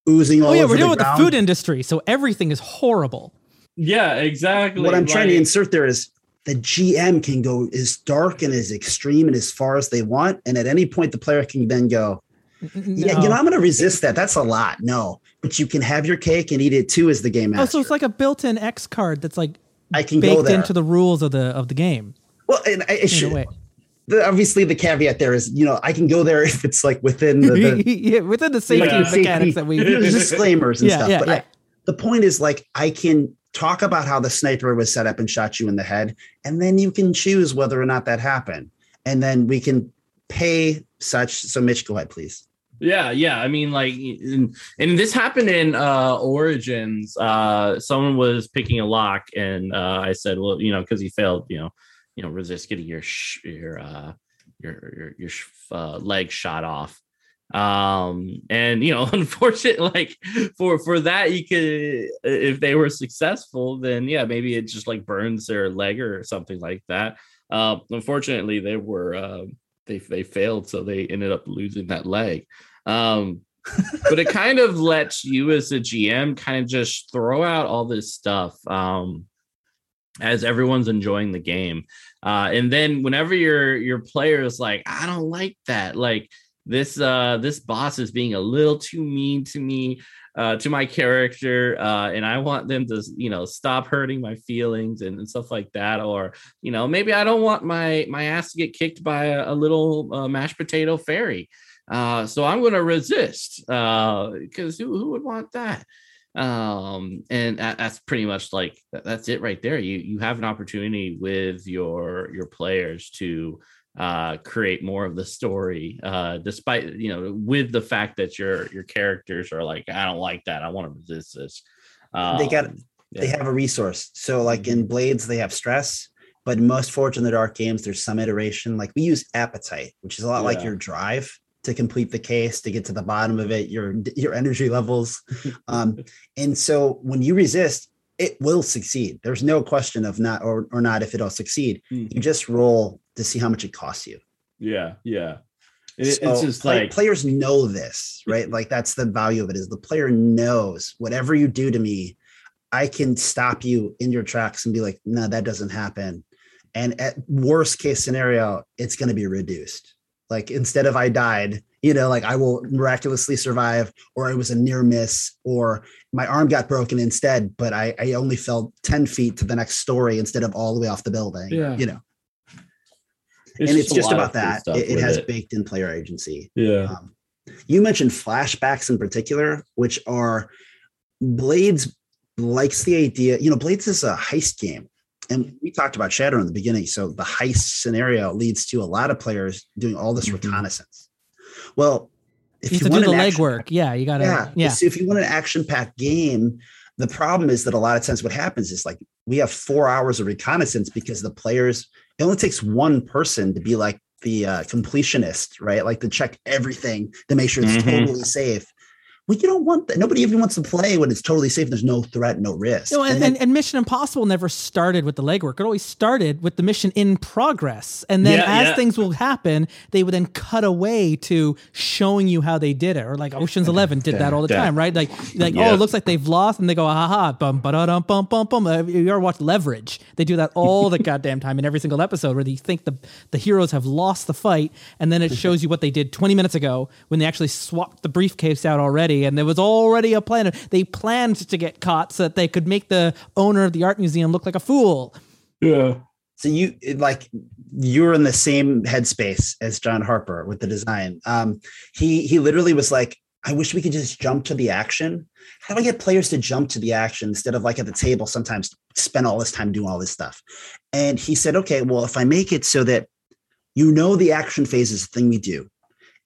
oozing all oh yeah over we're dealing the with ground. the food industry so everything is horrible yeah, exactly. what I'm trying to insert there is the GM can go as dark and as extreme and as far as they want, and at any point the player can then go, yeah, you know, I'm going to resist that. That's a lot. No, but you can have your cake and eat it too as the game oh so it's like a built-in X card that's like I can go baked there. into the rules of the of the game well, and I, in should, the, obviously the caveat there is, you know, I can go there if it's like within the, the yeah, within the safety Yeah. mechanics that we disclaimers and Yeah, stuff. yeah, but yeah. I, the point is like I can talk about how the sniper was set up and shot you in the head, and then you can choose whether or not that happened, and then we can pay such. So Mitch, go ahead, please. Yeah, yeah. I mean, like, and, and this happened in uh Origins. Uh, someone was picking a lock, and uh, I said, well, you know, because he failed, you know, you know, resist getting your sh- your uh your your your sh- uh, leg shot off. Um, and you know, unfortunately, like for for that, you could if they were successful, then yeah, maybe it just like burns their leg or something like that. Uh, unfortunately, they were. Uh, they they failed, so they ended up losing that leg. Um, but it kind of lets you as a GM kind of just throw out all this stuff um, as everyone's enjoying the game. Uh, and then whenever your your player is like, I don't like that, like this uh this boss is being a little too mean to me uh to my character uh and i want them to you know stop hurting my feelings and, and stuff like that or you know maybe i don't want my my ass to get kicked by a, a little uh, mashed potato fairy. Uh so i'm gonna resist uh because who, who would want that? Um and that, that's pretty much like that's it right there. You you have an opportunity with your your players to uh, create more of the story, uh, despite you know, with the fact that your your characters are like, I don't like that, I want to resist this. Um, they got yeah. they have a resource. So like mm-hmm. in Blades, they have stress, but most Forged in the Dark games, there's some iteration. Like we use appetite, which is a lot yeah. like your drive to complete the case, to get to the bottom of it, your your energy levels. um, and so when you resist, it will succeed. There's no question of not or, or not if it'll succeed. Mm-hmm. You just roll to see how much it costs you. Yeah, yeah. It, so it's just play, like players know this, right? Like that's the value of it is the player knows whatever you do to me, I can stop you in your tracks and be like, no, that doesn't happen. And at worst case scenario, it's going to be reduced. Like instead of I died, you know, like I will miraculously survive, or it was a near miss, or my arm got broken instead, but I, I only fell 10 feet to the next story instead of all the way off the building. Yeah. You know. It's and it's just about that. It, it has it. baked in player agency. Yeah. Um, you mentioned flashbacks in particular, which are Blades likes the idea. You know, Blades is a heist game. And we talked about Shadow in the beginning. So the heist scenario leads to a lot of players doing all this mm-hmm. reconnaissance. Well, if you, you want do the legwork, yeah, you got to. Yeah, yeah. If you want an action-packed game, the problem is that a lot of times what happens is like we have four hours of reconnaissance because the players. It only takes one person to be like the uh, completionist, right? Like to check everything to make sure it's mm-hmm. totally safe well, you don't want that. Nobody even wants to play when it's totally safe. There's no threat, no risk. You know, and, and, then, and, Mission Impossible never started with the legwork. It always started with the mission in progress. And then yeah, as yeah. things will happen, they would then cut away to showing you how they did it. Or like Ocean's Eleven did that all the time, right? Like, like yeah. oh, it looks like they've lost, and they go, ha bum, ba da dum, bum, bum, bum. Uh, you ever watch Leverage? They do that all the goddamn time in every single episode where they think the, the heroes have lost the fight, and then it shows you what they did 20 minutes ago when they actually swapped the briefcase out already and there was already a plan. They planned to get caught so that they could make the owner of the art museum look like a fool. Yeah. So you like you're in the same headspace as John Harper with the design. Um, he he literally was like, I wish we could just jump to the action. How do I get players to jump to the action instead of like at the table sometimes spend all this time doing all this stuff? And he said, okay, well, if I make it so that you know the action phase is the thing we do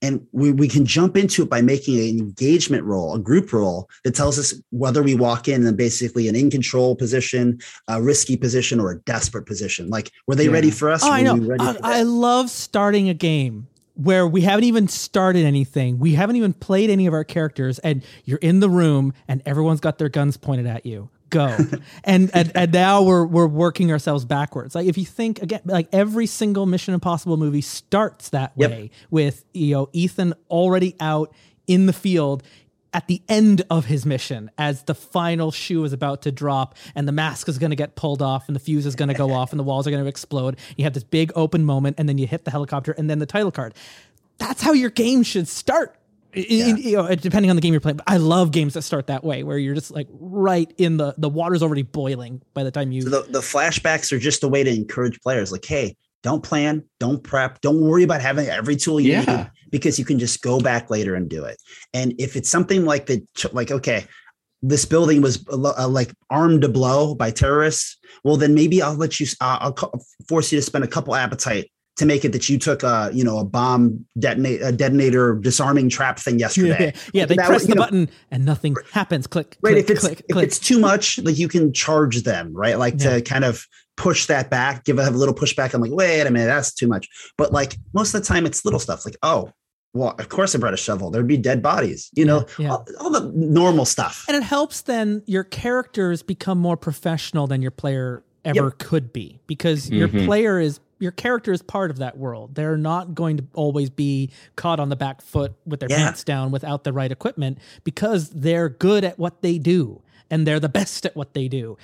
and we, we can jump into it by making an engagement roll, a group roll that tells us whether we walk in and basically an in control position, a risky position, or a desperate position. Like, were they yeah. ready for us? Oh, I know. I, I love starting a game where we haven't even started anything. We haven't even played any of our characters, and you're in the room and everyone's got their guns pointed at you go. And, and and now we're we're working ourselves backwards. Like if you think again like every single mission impossible movie starts that way with you know ethan already out in the field at the end of his mission as the final shoe is about to drop and the mask is going to get pulled off and the fuse is going to go off and the walls are going to explode. You have this big open moment and then you hit the helicopter and then the title card. That's how your game should start yeah. in, you know, depending on the game you're playing. But I love games that start that way, where you're just like right in the the water's already boiling by the time you. So the, the flashbacks are just a way to encourage players, like, hey, don't plan, don't prep, don't worry about having every tool you yeah. need because you can just go back later and do it. And if it's something like the like, okay, this building was uh, like armed to blow by terrorists, well, then maybe I'll let you. Uh, I'll force you to spend a couple appetite to make it that you took a you know a bomb detonate a detonator disarming trap thing yesterday. Yeah, yeah they that press the know, button and nothing happens. Click. Right. Click, if it's click, if click. it's too much, like you can charge them, right? Like yeah. to kind of push that back, give a, a little pushback. I'm like, wait a minute, that's too much. But like most of the time, it's little stuff like, oh, well, of course I brought a shovel. There'd be dead bodies, you know, yeah, yeah. All, all, the normal stuff. And it helps then your characters become more professional than your player ever yep. could be because mm-hmm. your player is your character is part of that world. They're not going to always be caught on the back foot with their yeah. pants down without the right equipment because they're good at what they do and they're the best at what they do.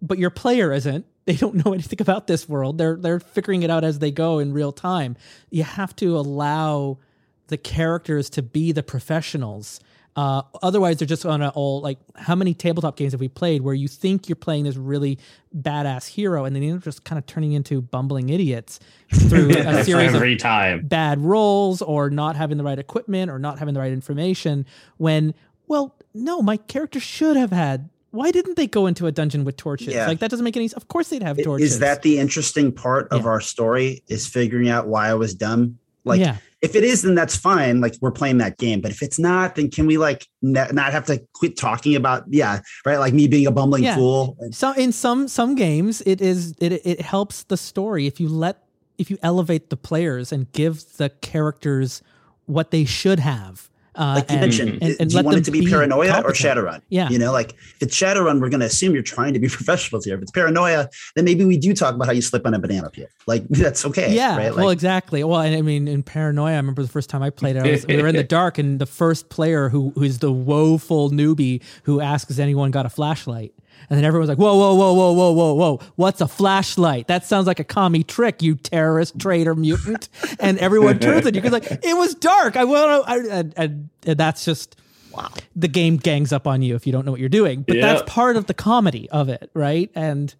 But your player isn't. They don't know anything about this world. They're they're figuring it out as they go in real time. You have to allow the characters to be the professionals. Uh, otherwise, they're just on a all like how many tabletop games have we played where you think you're playing this really badass hero and then you end up just kind of turning into bumbling idiots through a series Every of time. bad rolls or not having the right equipment or not having the right information. When well, no, my character should have had. Why didn't they go into a dungeon with torches? Yeah. Like that doesn't make any. Of course they'd have torches. Is that the interesting part of Yeah. our story? Is figuring out why I was dumb? Like, yeah, if it is, then that's fine. Like, we're playing that game. But if it's not, then can we like ne- not have to quit talking about? Yeah, right. Like me being a bumbling Yeah. fool. so in some some games it is it it helps the story if you let if you elevate the players and give the characters what they should have uh, Like you and, mentioned, and, do you want it to be, paranoia or competent. Shadowrun? Yeah. You know, like if it's Shadowrun, we're going to assume you're trying to be professionals here. If it's paranoia, then maybe we do talk about how you slip on a banana peel. Like that's okay. Yeah, Right. well, exactly. Well, and I mean, in Paranoia, I remember the first time I played it, I was, we were in the dark, and the first player who who is the woeful newbie who asks, "Has anyone got a flashlight?" And then everyone's like, "Whoa, whoa, whoa, whoa, whoa, whoa, whoa! What's a flashlight? That sounds like a commie trick, you terrorist, traitor, mutant!" and everyone turns at you because like it was dark. I want to, and, and, and that's just wow. the game gangs up on you if you don't know what you're doing. But that's part of the comedy of it, right? And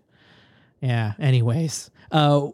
yeah. Anyways, uh,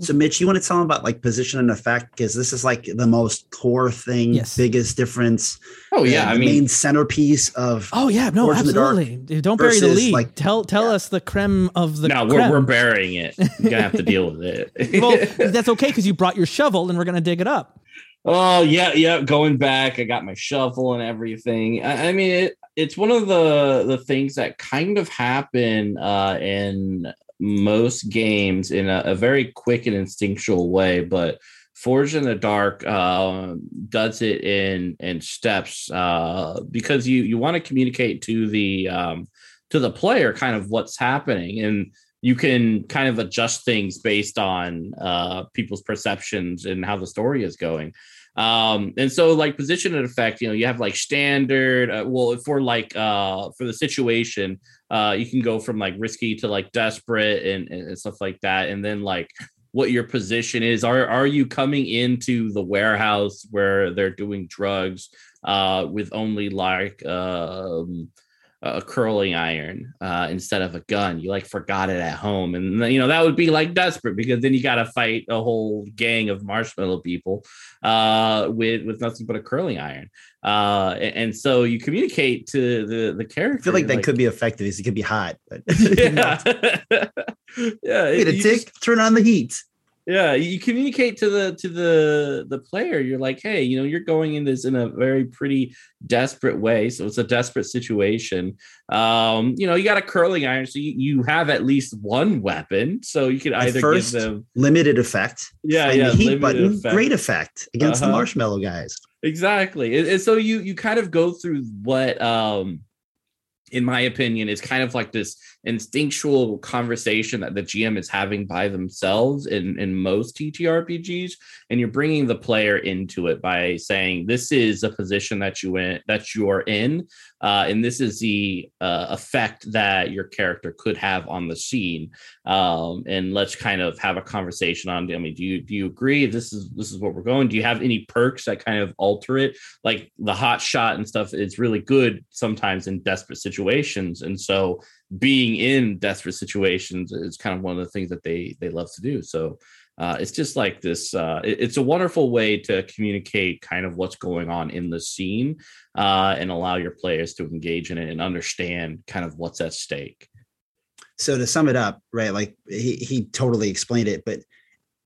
So, Mitch, you want to tell them about like position and effect because this is like the most core thing, Yes. biggest difference. Oh yeah, I mean, main centerpiece of. Oh yeah, no, Forge in the absolutely. Don't bury the lead. like- tell tell Yeah. us the creme of the no, we're, we're burying it. You're gonna have to deal with it. well, that's okay because you brought your shovel and we're gonna dig it up. Oh yeah, yeah. Going back, I got my shovel and everything. I, I mean, it, it's one of the the things that kind of happen uh, in most games in a, a very quick and instinctual way, but. Forged in the Dark um, does it in in steps uh, because you you want to communicate to the um, to the player kind of what's happening and you can kind of adjust things based on uh, people's perceptions and how the story is going. Um, and so like position and effect, you know, you have like standard, uh, well, for like, uh, for the situation, uh, you can go from like risky to like desperate and, and stuff like that. And then like what your position is, are, are you coming into the warehouse where they're doing drugs, uh, with only like, um, a curling iron uh, instead of a gun. You like forgot it at home, and you know that would be like desperate because then you got to fight a whole gang of marshmallow people uh, with with nothing but a curling iron. Uh, and, and so you communicate to the the character. I feel like that like, could be effective. Is it could be hot. But yeah, yeah. Wait a you tick. just- Turn on the heat. Yeah you communicate to the to the the player you're like hey you know you're going in this in a very pretty desperate way so it's a desperate situation um you know you got a curling iron so you, you have at least one weapon so you could either first, give them Limited effect. yeah yeah the heat button. effect. Great effect against the Uh-huh. marshmallow guys. exactly and, and so you you kind of go through what um in my opinion is kind of like this instinctual conversation that the gm is having by themselves in in most ttrpgs and you're bringing the player into it by saying this is a position that you in that you're in uh, and this is the uh, effect that your character could have on the scene. Um, and let's kind of have a conversation on i mean do you do you agree this is this is what we're going? Do you have any perks that kind of alter it? Like the hot shot and stuff is really good sometimes in desperate situations. And so being in desperate situations is kind of one of the things that they they love to do. So uh, it's just like this uh, it- it's a wonderful way to communicate kind of what's going on in the scene uh, and allow your players to engage in it and understand kind of what's at stake So to sum it up, right? Like he he totally explained it, but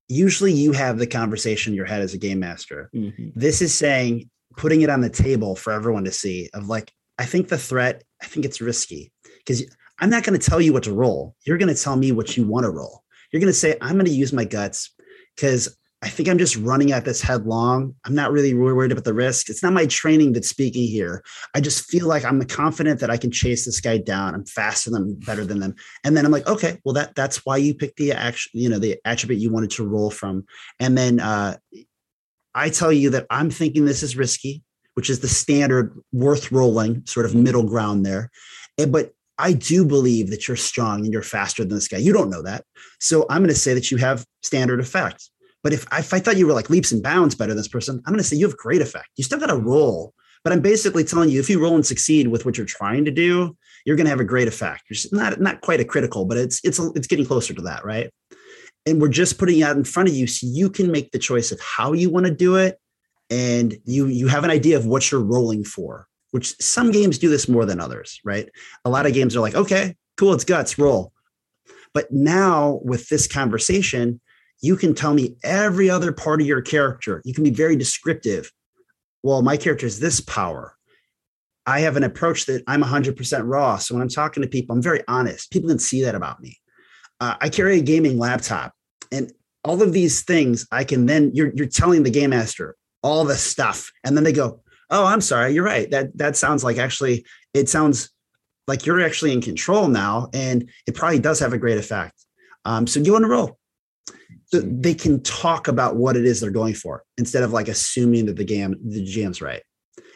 usually you have the conversation in your head as a game master. This is saying putting it on the table for everyone to see of like, I think the threat, I think it's risky because I'm not going to tell you what to roll. You're going to tell me what you want to roll. You're going to say, I'm going to use my guts because I think I'm just running at this headlong. I'm not really worried about the risk. It's not my training that's speaking here. I just feel like I'm confident that I can chase this guy down. I'm faster than better than them. And then I'm like, okay, well that that's why you picked the action, you know, the attribute you wanted to roll from. And then uh, I tell you that I'm thinking this is risky, which is the standard worth rolling sort of middle ground there. But I do believe that you're strong and you're faster than this guy. You don't know that. So I'm going to say that you have standard effect. But if, if I thought you were like leaps and bounds better than this person, I'm going to say you have great effect. You still got to roll, but I'm basically telling you if you roll and succeed with what you're trying to do, you're going to have a great effect. You're not not quite a critical, but it's it's it's getting closer to that, right? And we're just putting it out in front of you so you can make the choice of how you want to do it, and you you have an idea of what you're rolling for. Which some games do this more than others, right? A lot of games are like, okay, cool, it's guts, roll. But now with this conversation, you can tell me every other part of your character. You can be very descriptive. Well, my character is this power. I have an approach that I'm 100% raw. So when I'm talking to people, I'm very honest. People can see that about me. Uh, I carry a gaming laptop, and all of these things I can then you're you're telling the game master all the stuff, and then they go, "Oh, I'm sorry, you're right. That that sounds like actually it sounds like you're actually in control now, and it probably does have a great effect." Um, so you want to roll So they can talk about what it is they're going for instead of like assuming that the game the GM's right.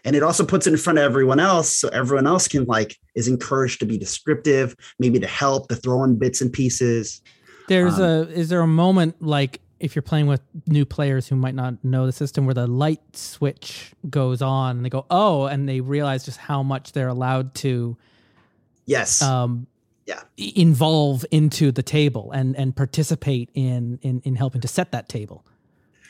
And it also puts it in front of everyone else, so everyone else can like is encouraged to be descriptive, maybe to help, to throw in bits and pieces. There's um, a is there a moment like if you're playing with new players who might not know the system where the light switch goes on and they go oh and they realize just how much they're allowed to yes. um yeah. involve into the table and and participate in in in helping to set that table.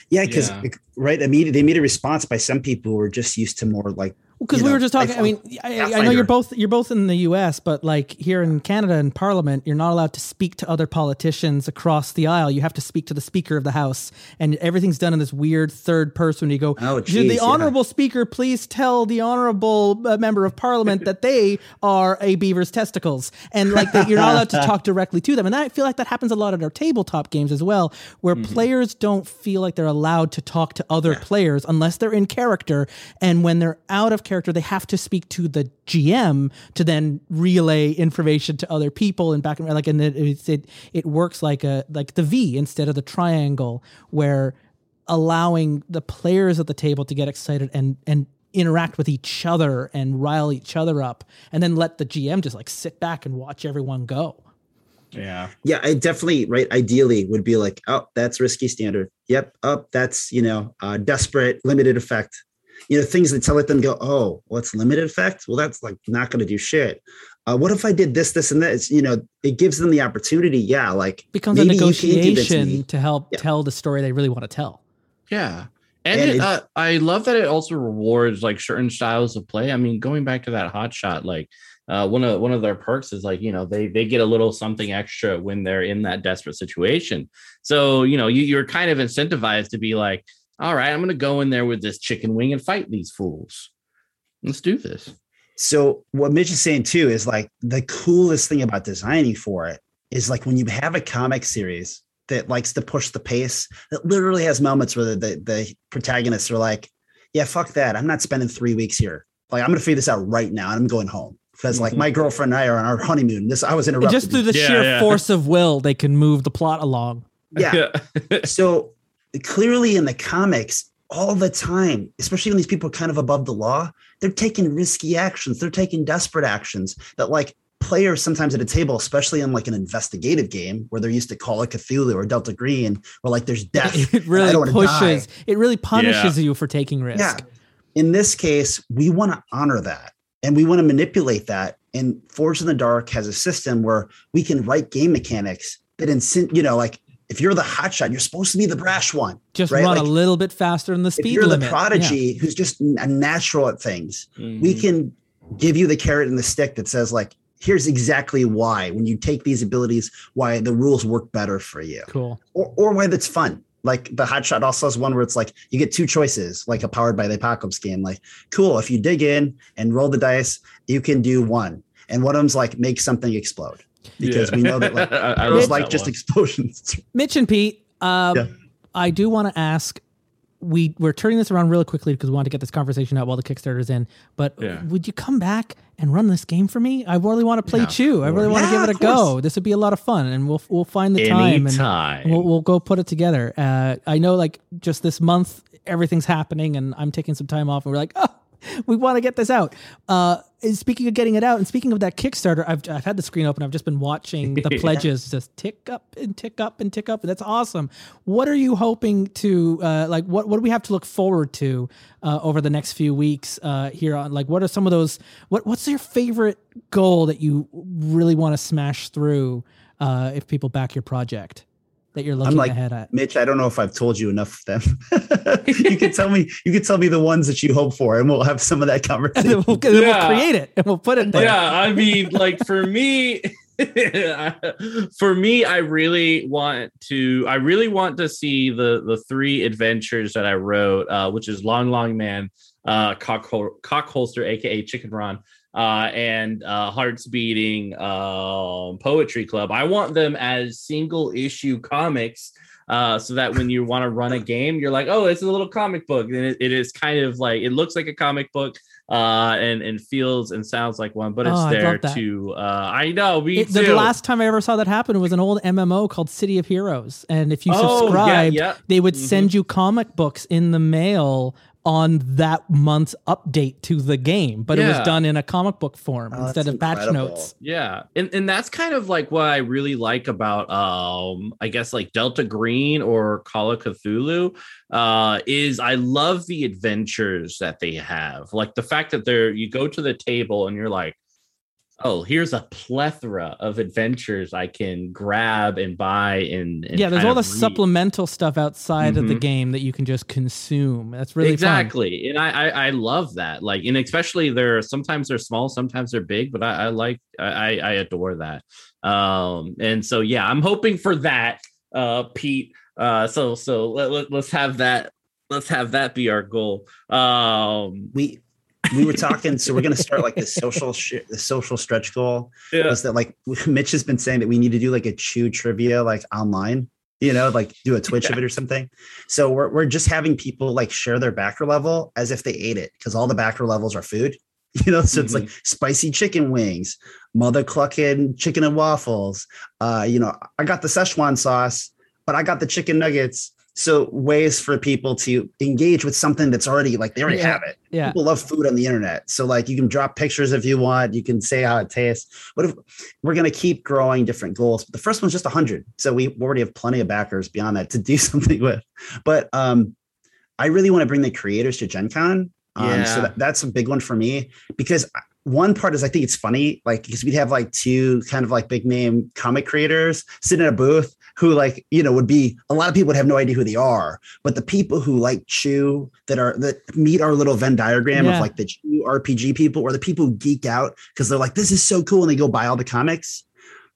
Yeah because yeah. right immediate they made a response by some people who are just used to more like because we know, were just talking. I mean, I, I, know you're both you're both in the U.S., but like here in Canada in Parliament, you're not allowed to speak to other politicians across the aisle. You have to speak to the Speaker of the House, and everything's done in this weird third person. You go, oh, geez, the honorable yeah. Speaker please tell the honorable uh, member of Parliament that they are a beaver's testicles, and like that you're not allowed to talk directly to them. And I feel like that happens a lot at our tabletop games as well, where mm-hmm. players don't feel like they're allowed to talk to other yeah. players unless they're in character, and when they're out of character, they have to speak to the GM to then relay information to other people and back and like and it it it works like a like the V instead of the triangle where allowing the players at the table to get excited and and interact with each other and rile each other up and then let the GM just like sit back and watch everyone go. Yeah. Yeah, I definitely right ideally would be like, oh, that's risky standard. Yep. Up, oh, that's, you know, uh, desperate limited effect you know things that tell it them go oh what's limited effect? Well that's like not going to do shit. Uh, what if i did this this and this you know it gives them the opportunity yeah like becomes a negotiation to help yeah. tell the story they really want to tell. Yeah. And, and it, uh, i love that it also rewards like certain styles of play. I mean going back to that hot shot like uh, one of one of their perks is like you know they they get a little something extra when they're in that desperate situation. So you know you, you're kind of incentivized to be like all right, I'm going to go in there with this chicken wing and fight these fools. Let's do this. So, what Mitch is saying too is like the coolest thing about designing for it is like when you have a comic series that likes to push the pace, that literally has moments where the, the, the protagonists are like, yeah, fuck that. I'm not spending three weeks here. Like, I'm going to figure this out right now and I'm going home because like my mm-hmm. girlfriend and I are on our honeymoon. This I was interrupted. just through the yeah, sheer yeah. force of will, they can move the plot along. Yeah. so clearly in the comics all the time, especially when these people are kind of above the law, they're taking risky actions. They're taking desperate actions that like players sometimes at a table, especially in like an investigative game where they're used to Call of Cthulhu or Delta Green, where like there's death. It really pushes, it really punishes yeah. you for taking risk. Yeah. In this case, we want to honor that and we want to manipulate that. And Forged in the Dark has a system where we can write game mechanics that in you know, like if you're the hotshot, you're supposed to be the brash one. Just right? run like, a little bit faster than the speed if you're limit. the prodigy yeah. who's just a natural at things, mm-hmm. we can give you the carrot and the stick that says like, here's exactly why when you take these abilities, why the rules work better for you. Cool. Or, or why that's fun. Like the hotshot also has one where it's like you get two choices, like a powered by the apocalypse game. Like, cool, if you dig in and roll the dice, you can do one. And one of them's like make something explode because yeah. we know that like I, I like just one. explosions. Mitch and Pete, um, yeah. I do want to ask. We we're turning this around really quickly because we want to get this conversation out while the Kickstarter's in. But yeah. would you come back and run this game for me? I really want to play Chew. I really want to give it a go. This would be a lot of fun, and we'll we'll find the time and we'll, we'll go put it together. Uh, I know, like just this month, everything's happening, and I'm taking some time off, and we're like, oh, we want to get this out. Uh, speaking of getting it out, and speaking of that Kickstarter, I've, I've had the screen open. I've just been watching the pledges just tick up and tick up and tick up. and That's awesome. What are you hoping to uh, like? What what do we have to look forward to uh, over the next few weeks uh, here on? Like, what are some of those? What what's your favorite goal that you really want to smash through uh, if people back your project? That you're looking I'm like, ahead at? Mitch, I don't know if I've told you enough of them. you can tell me, you can tell me the ones that you hope for, and we'll have some of that conversation. And we'll, yeah. we'll create it and we'll put it there. Yeah, I mean, like for me, for me, I really want to, I really want to see the the three adventures that I wrote, uh, which is Long Long Man, uh, Cock, Cock Holster, aka Chicken Ron, uh, and uh, Hearts Beating uh, Poetry Club. I want them as single issue comics uh, so that when you want to run a game, you're like, oh, it's a little comic book. And it, it is kind of like, it looks like a comic book uh, and, and feels and sounds like one, but it's oh, there to, uh, I know, me it, The last time I ever saw that happen was an old MMO called City of Heroes. And if you subscribed, oh, yeah, yeah. they would mm-hmm. send you comic books in the mail on that month's update to the game, but yeah. it was done in a comic book form oh, instead of incredible. patch notes. Yeah. And and that's kind of like what I really like about um I guess like Delta Green or Call of Cthulhu uh is I love the adventures that they have. Like the fact that they're you go to the table and you're like oh, here's a plethora of adventures I can grab and buy and, and yeah, there's all the read. supplemental stuff outside mm-hmm. of the mm-hmm. game that you can just consume. That's really exactly, fun. and I, I, I love that. Like, and especially they're sometimes they're small, sometimes they're big, but I, I like I I adore that. Um, and so yeah, I'm hoping for that, uh, Pete. Uh, so so let, let, let's have that let's have that be our goal. Um, we we were talking, so we're going to start like the social sh- the social stretch goal. Yeah. Was that like Mitch has been saying that we need to do like a chew trivia like online, you know, like do a Twitch yeah. of it or something. So we're we're just having people like share their backer level as if they ate it because all the backer levels are food. You know, so mm-hmm. it's like mm-hmm. spicy chicken wings, mother clucking chicken and waffles. Uh, you know, I got the Szechuan sauce, but I got the chicken nuggets so ways for people to engage with something that's already like they already yeah. have it. Yeah. People love food on the internet. So like you can drop pictures if you want, you can say how it tastes. But if we're gonna keep growing different goals. The first one's just hundred. So we already have plenty of backers beyond that to do something with. But um I really want to bring the creators to Gen Con. Um, yeah. so that, that's a big one for me because one part is I think it's funny, like because we'd have like two kind of like big name comic creators sitting in a booth who like you know would be a lot of people would have no idea who they are but the people who like chew that are that meet our little venn diagram yeah. of like the chew rpg people or the people who geek out because they're like this is so cool and they go buy all the comics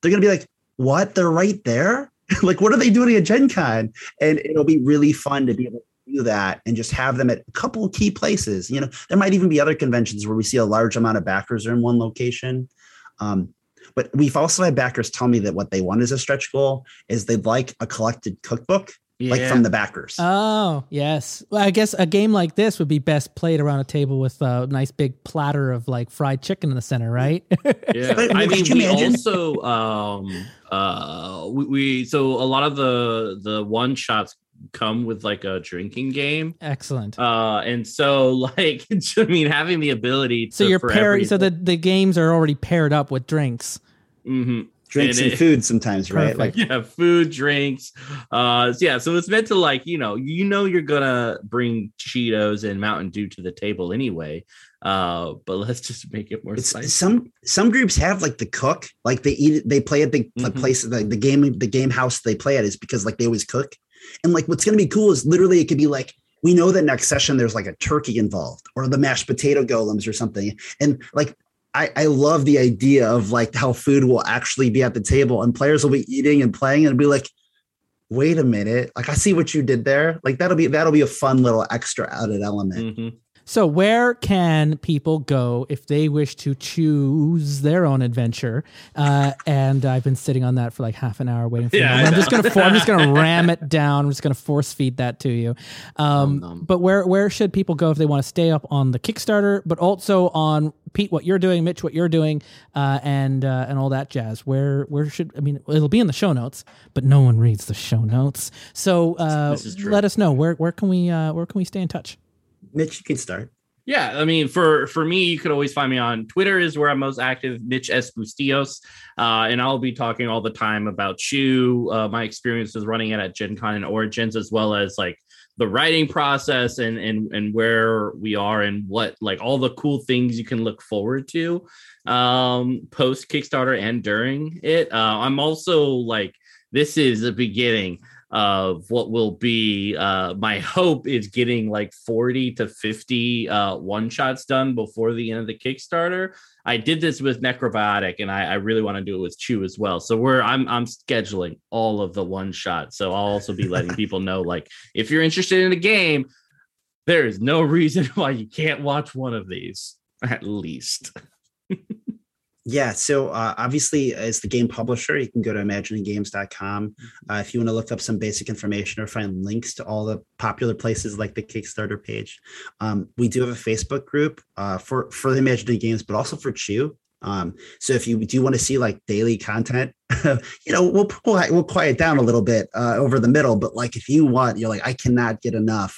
they're gonna be like what? They're right there? Like what are they doing at gen con? And it'll be really fun to be able to do that and just have them at a couple of key places you know there might even be other conventions where we see a large amount of backers are in one location um, but we've also had backers tell me that what they want as a stretch goal is they'd like a collected cookbook yeah. like from the backers. Oh, yes. Well, I guess a game like this would be best played around a table with a nice big platter of like fried chicken in the center, right? yeah. but, I mean, we imagine? also um uh we, we so a lot of the the one shots come with like a drinking game. Excellent. Uh, and so like I mean, having the ability. To, so you're pairing. So the the games are already paired up with drinks. Mm-hmm. Drinks and, and it, food sometimes, right? Like yeah, food, drinks. Uh, so yeah, so it's meant to like you know you know you're gonna bring Cheetos and Mountain Dew to the table anyway. Uh, but let's just make it more spicy. Some some groups have like the cook, like they eat it, they play at the, mm-hmm. the place, the, the game, the game house they play at is because like they always cook. And like what's gonna be cool is literally it could be like we know that next session there's like a turkey involved or the mashed potato golems or something. And like I, I love the idea of like how food will actually be at the table and players will be eating and playing and be like, wait a minute, like I see what you did there. Like that'll be that'll be a fun little extra added element. Mm-hmm. So, where can people go if they wish to choose their own adventure? Uh, and I've been sitting on that for like half an hour waiting for yeah, you. I'm just gonna I'm just gonna ram it down. I'm just gonna force feed that to you. Um, um, but where where should people go if they want to stay up on the Kickstarter, but also on Pete, what you're doing, Mitch, what you're doing, uh, and uh, and all that jazz. Where where should I mean? It'll be in the show notes, but no one reads the show notes. So uh, let us know where where can we uh, where can we stay in touch. Mitch, you can start. Yeah, I mean, for for me, you could always find me on Twitter is where I'm most active, Mitch S Bustillos, uh, and I'll be talking all the time about Chew, uh, my experiences running it at Gen Con and Origins, as well as like the writing process and and and where we are and what like all the cool things you can look forward to um post Kickstarter and during it. Uh, I'm also like this is the beginning of what will be uh my hope is getting like 40 to 50 uh one shots done before the end of the kickstarter. I did this with necrobiotic and i, I really want to do it with chew as well. So we're i'm i'm scheduling all of the one shots. So i'll also be letting people know like if you're interested in a game there is no reason why you can't watch one of these at least Yeah, so uh, obviously, as the game publisher, you can go to imagininggames.com. Uh, if you want to look up some basic information or find links to all the popular places like the Kickstarter page, um, we do have a Facebook group uh, for for the Imagining Games, but also for Chew. Um, so if you do want to see like daily content, you know, we'll we'll quiet down a little bit uh, over the middle. But like, if you want, you're like, I cannot get enough.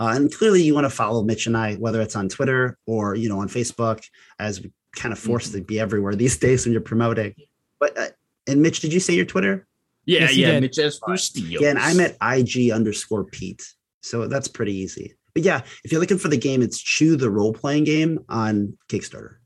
Uh, and clearly, you want to follow Mitch and I, whether it's on Twitter or you know on Facebook, as we kind of forced mm-hmm. to be everywhere these days when you're promoting. But uh, and Mitch, did you say your Twitter? Yeah, yes, yeah, Mitch S. Yeah, and I'm at IG underscore Pete. So that's pretty easy. But yeah, if you're looking for the game, it's Chu the role playing game on Kickstarter.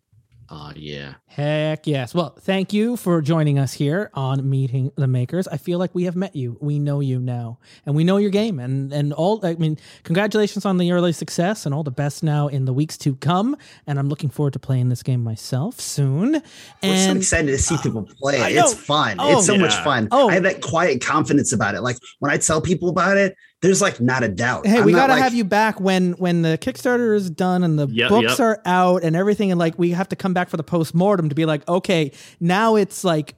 Oh, yeah. Heck yes. Well, thank you for joining us here on Meeting the Makers. I feel like we have met you. We know you now, and we know your game. And and all. I mean, congratulations on the early success, and all the best now in the weeks to come. And I'm looking forward to playing this game myself soon. We're and so excited to see people play it. It's fun. Oh, it's so yeah. much fun. Oh. I have that quiet confidence about it. Like when I tell people about it, there's like not a doubt. Hey, I'm we got to like, have you back when when the Kickstarter is done and the yep, books yep. are out and everything, and like we have to come back for the post mortem to be like, okay, now it's like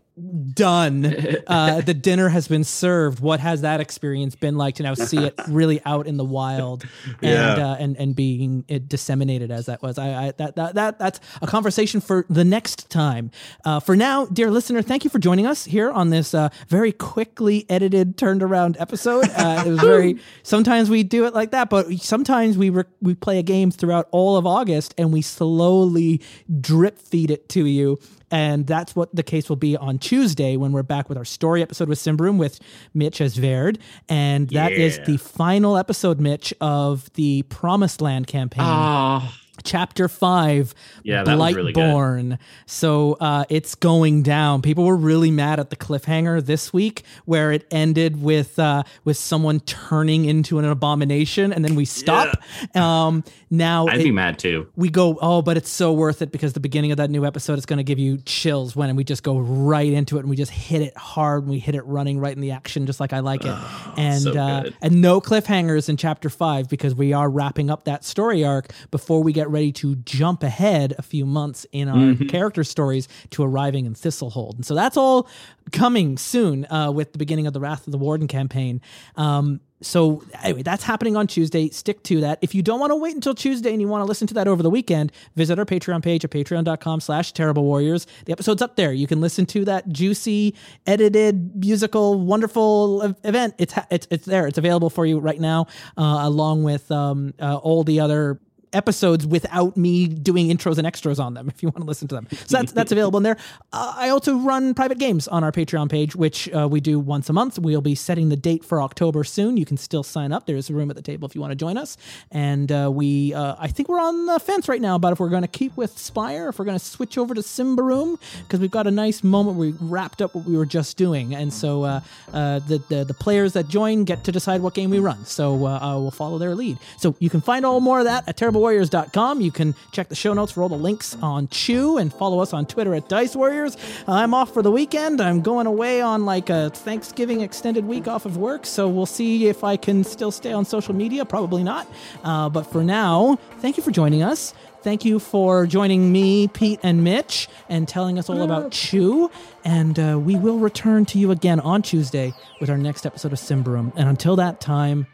done. Uh, the dinner has been served. What has that experience been like to now see it really out in the wild and yeah. uh, and and being disseminated as that was? I, I, that that that that's a conversation for the next time. Uh, for now, dear listener, thank you for joining us here on this uh, very quickly edited, turned around episode. Uh, it was very. sometimes we do it like that, but sometimes we re- we play a game throughout all of August and we slowly drip feed it to you and that's what the case will be on Tuesday when we're back with our story episode with Symbaroum with Mitch as Verd. And that yeah. is the final episode, Mitch, of the Promised Land campaign. Oh chapter five yeah Blightborn. Really good. so uh, it's going down people were really mad at the cliffhanger this week where it ended with uh, with someone turning into an abomination and then we stop yeah. um, now i'd it, be mad too we go oh but it's so worth it because the beginning of that new episode is going to give you chills when and we just go right into it and we just hit it hard and we hit it running right in the action just like i like it oh, and so uh, and no cliffhangers in chapter five because we are wrapping up that story arc before we get ready to jump ahead a few months in our mm-hmm. character stories to arriving in Thistlehold. And so that's all coming soon uh, with the beginning of the Wrath of the Warden campaign. Um, so anyway, that's happening on Tuesday. Stick to that. If you don't want to wait until Tuesday and you want to listen to that over the weekend, visit our Patreon page at patreon.com slash terrible warriors. The episode's up there. You can listen to that juicy, edited, musical, wonderful event. It's it's, it's there. It's available for you right now, uh, along with um, uh, all the other episodes without me doing intros and extras on them if you want to listen to them. So that's that's available in there. Uh, i also run private games on our patreon page which uh, we do once a month. We'll be setting the date for october soon. You can still sign up. There's a room at the table if you want to join us. And uh, we uh, i think we're on the fence right now about if we're going to keep with spire if we're going to switch over to Symbaroum because we've got a nice moment where we wrapped up what we were just doing. And so uh, uh, the, the, the players that join get to decide what game we run. So we'll follow their lead. So you can find all more of that at terrible DiceWarriors.com. You can check the show notes for all the links on Chu and follow us on Twitter at Dice Warriors. I'm off for the weekend. I'm going away on like a Thanksgiving extended week off of work, so we'll see if I can still stay on social media. Probably not. Uh, but for now, thank you for joining us. Thank you for joining me, Pete, and Mitch, and telling us all about Chu. And uh, we will return to you again on Tuesday with our next episode of Symbaroum. And until that time,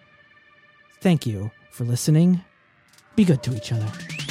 thank you for listening be good to each other.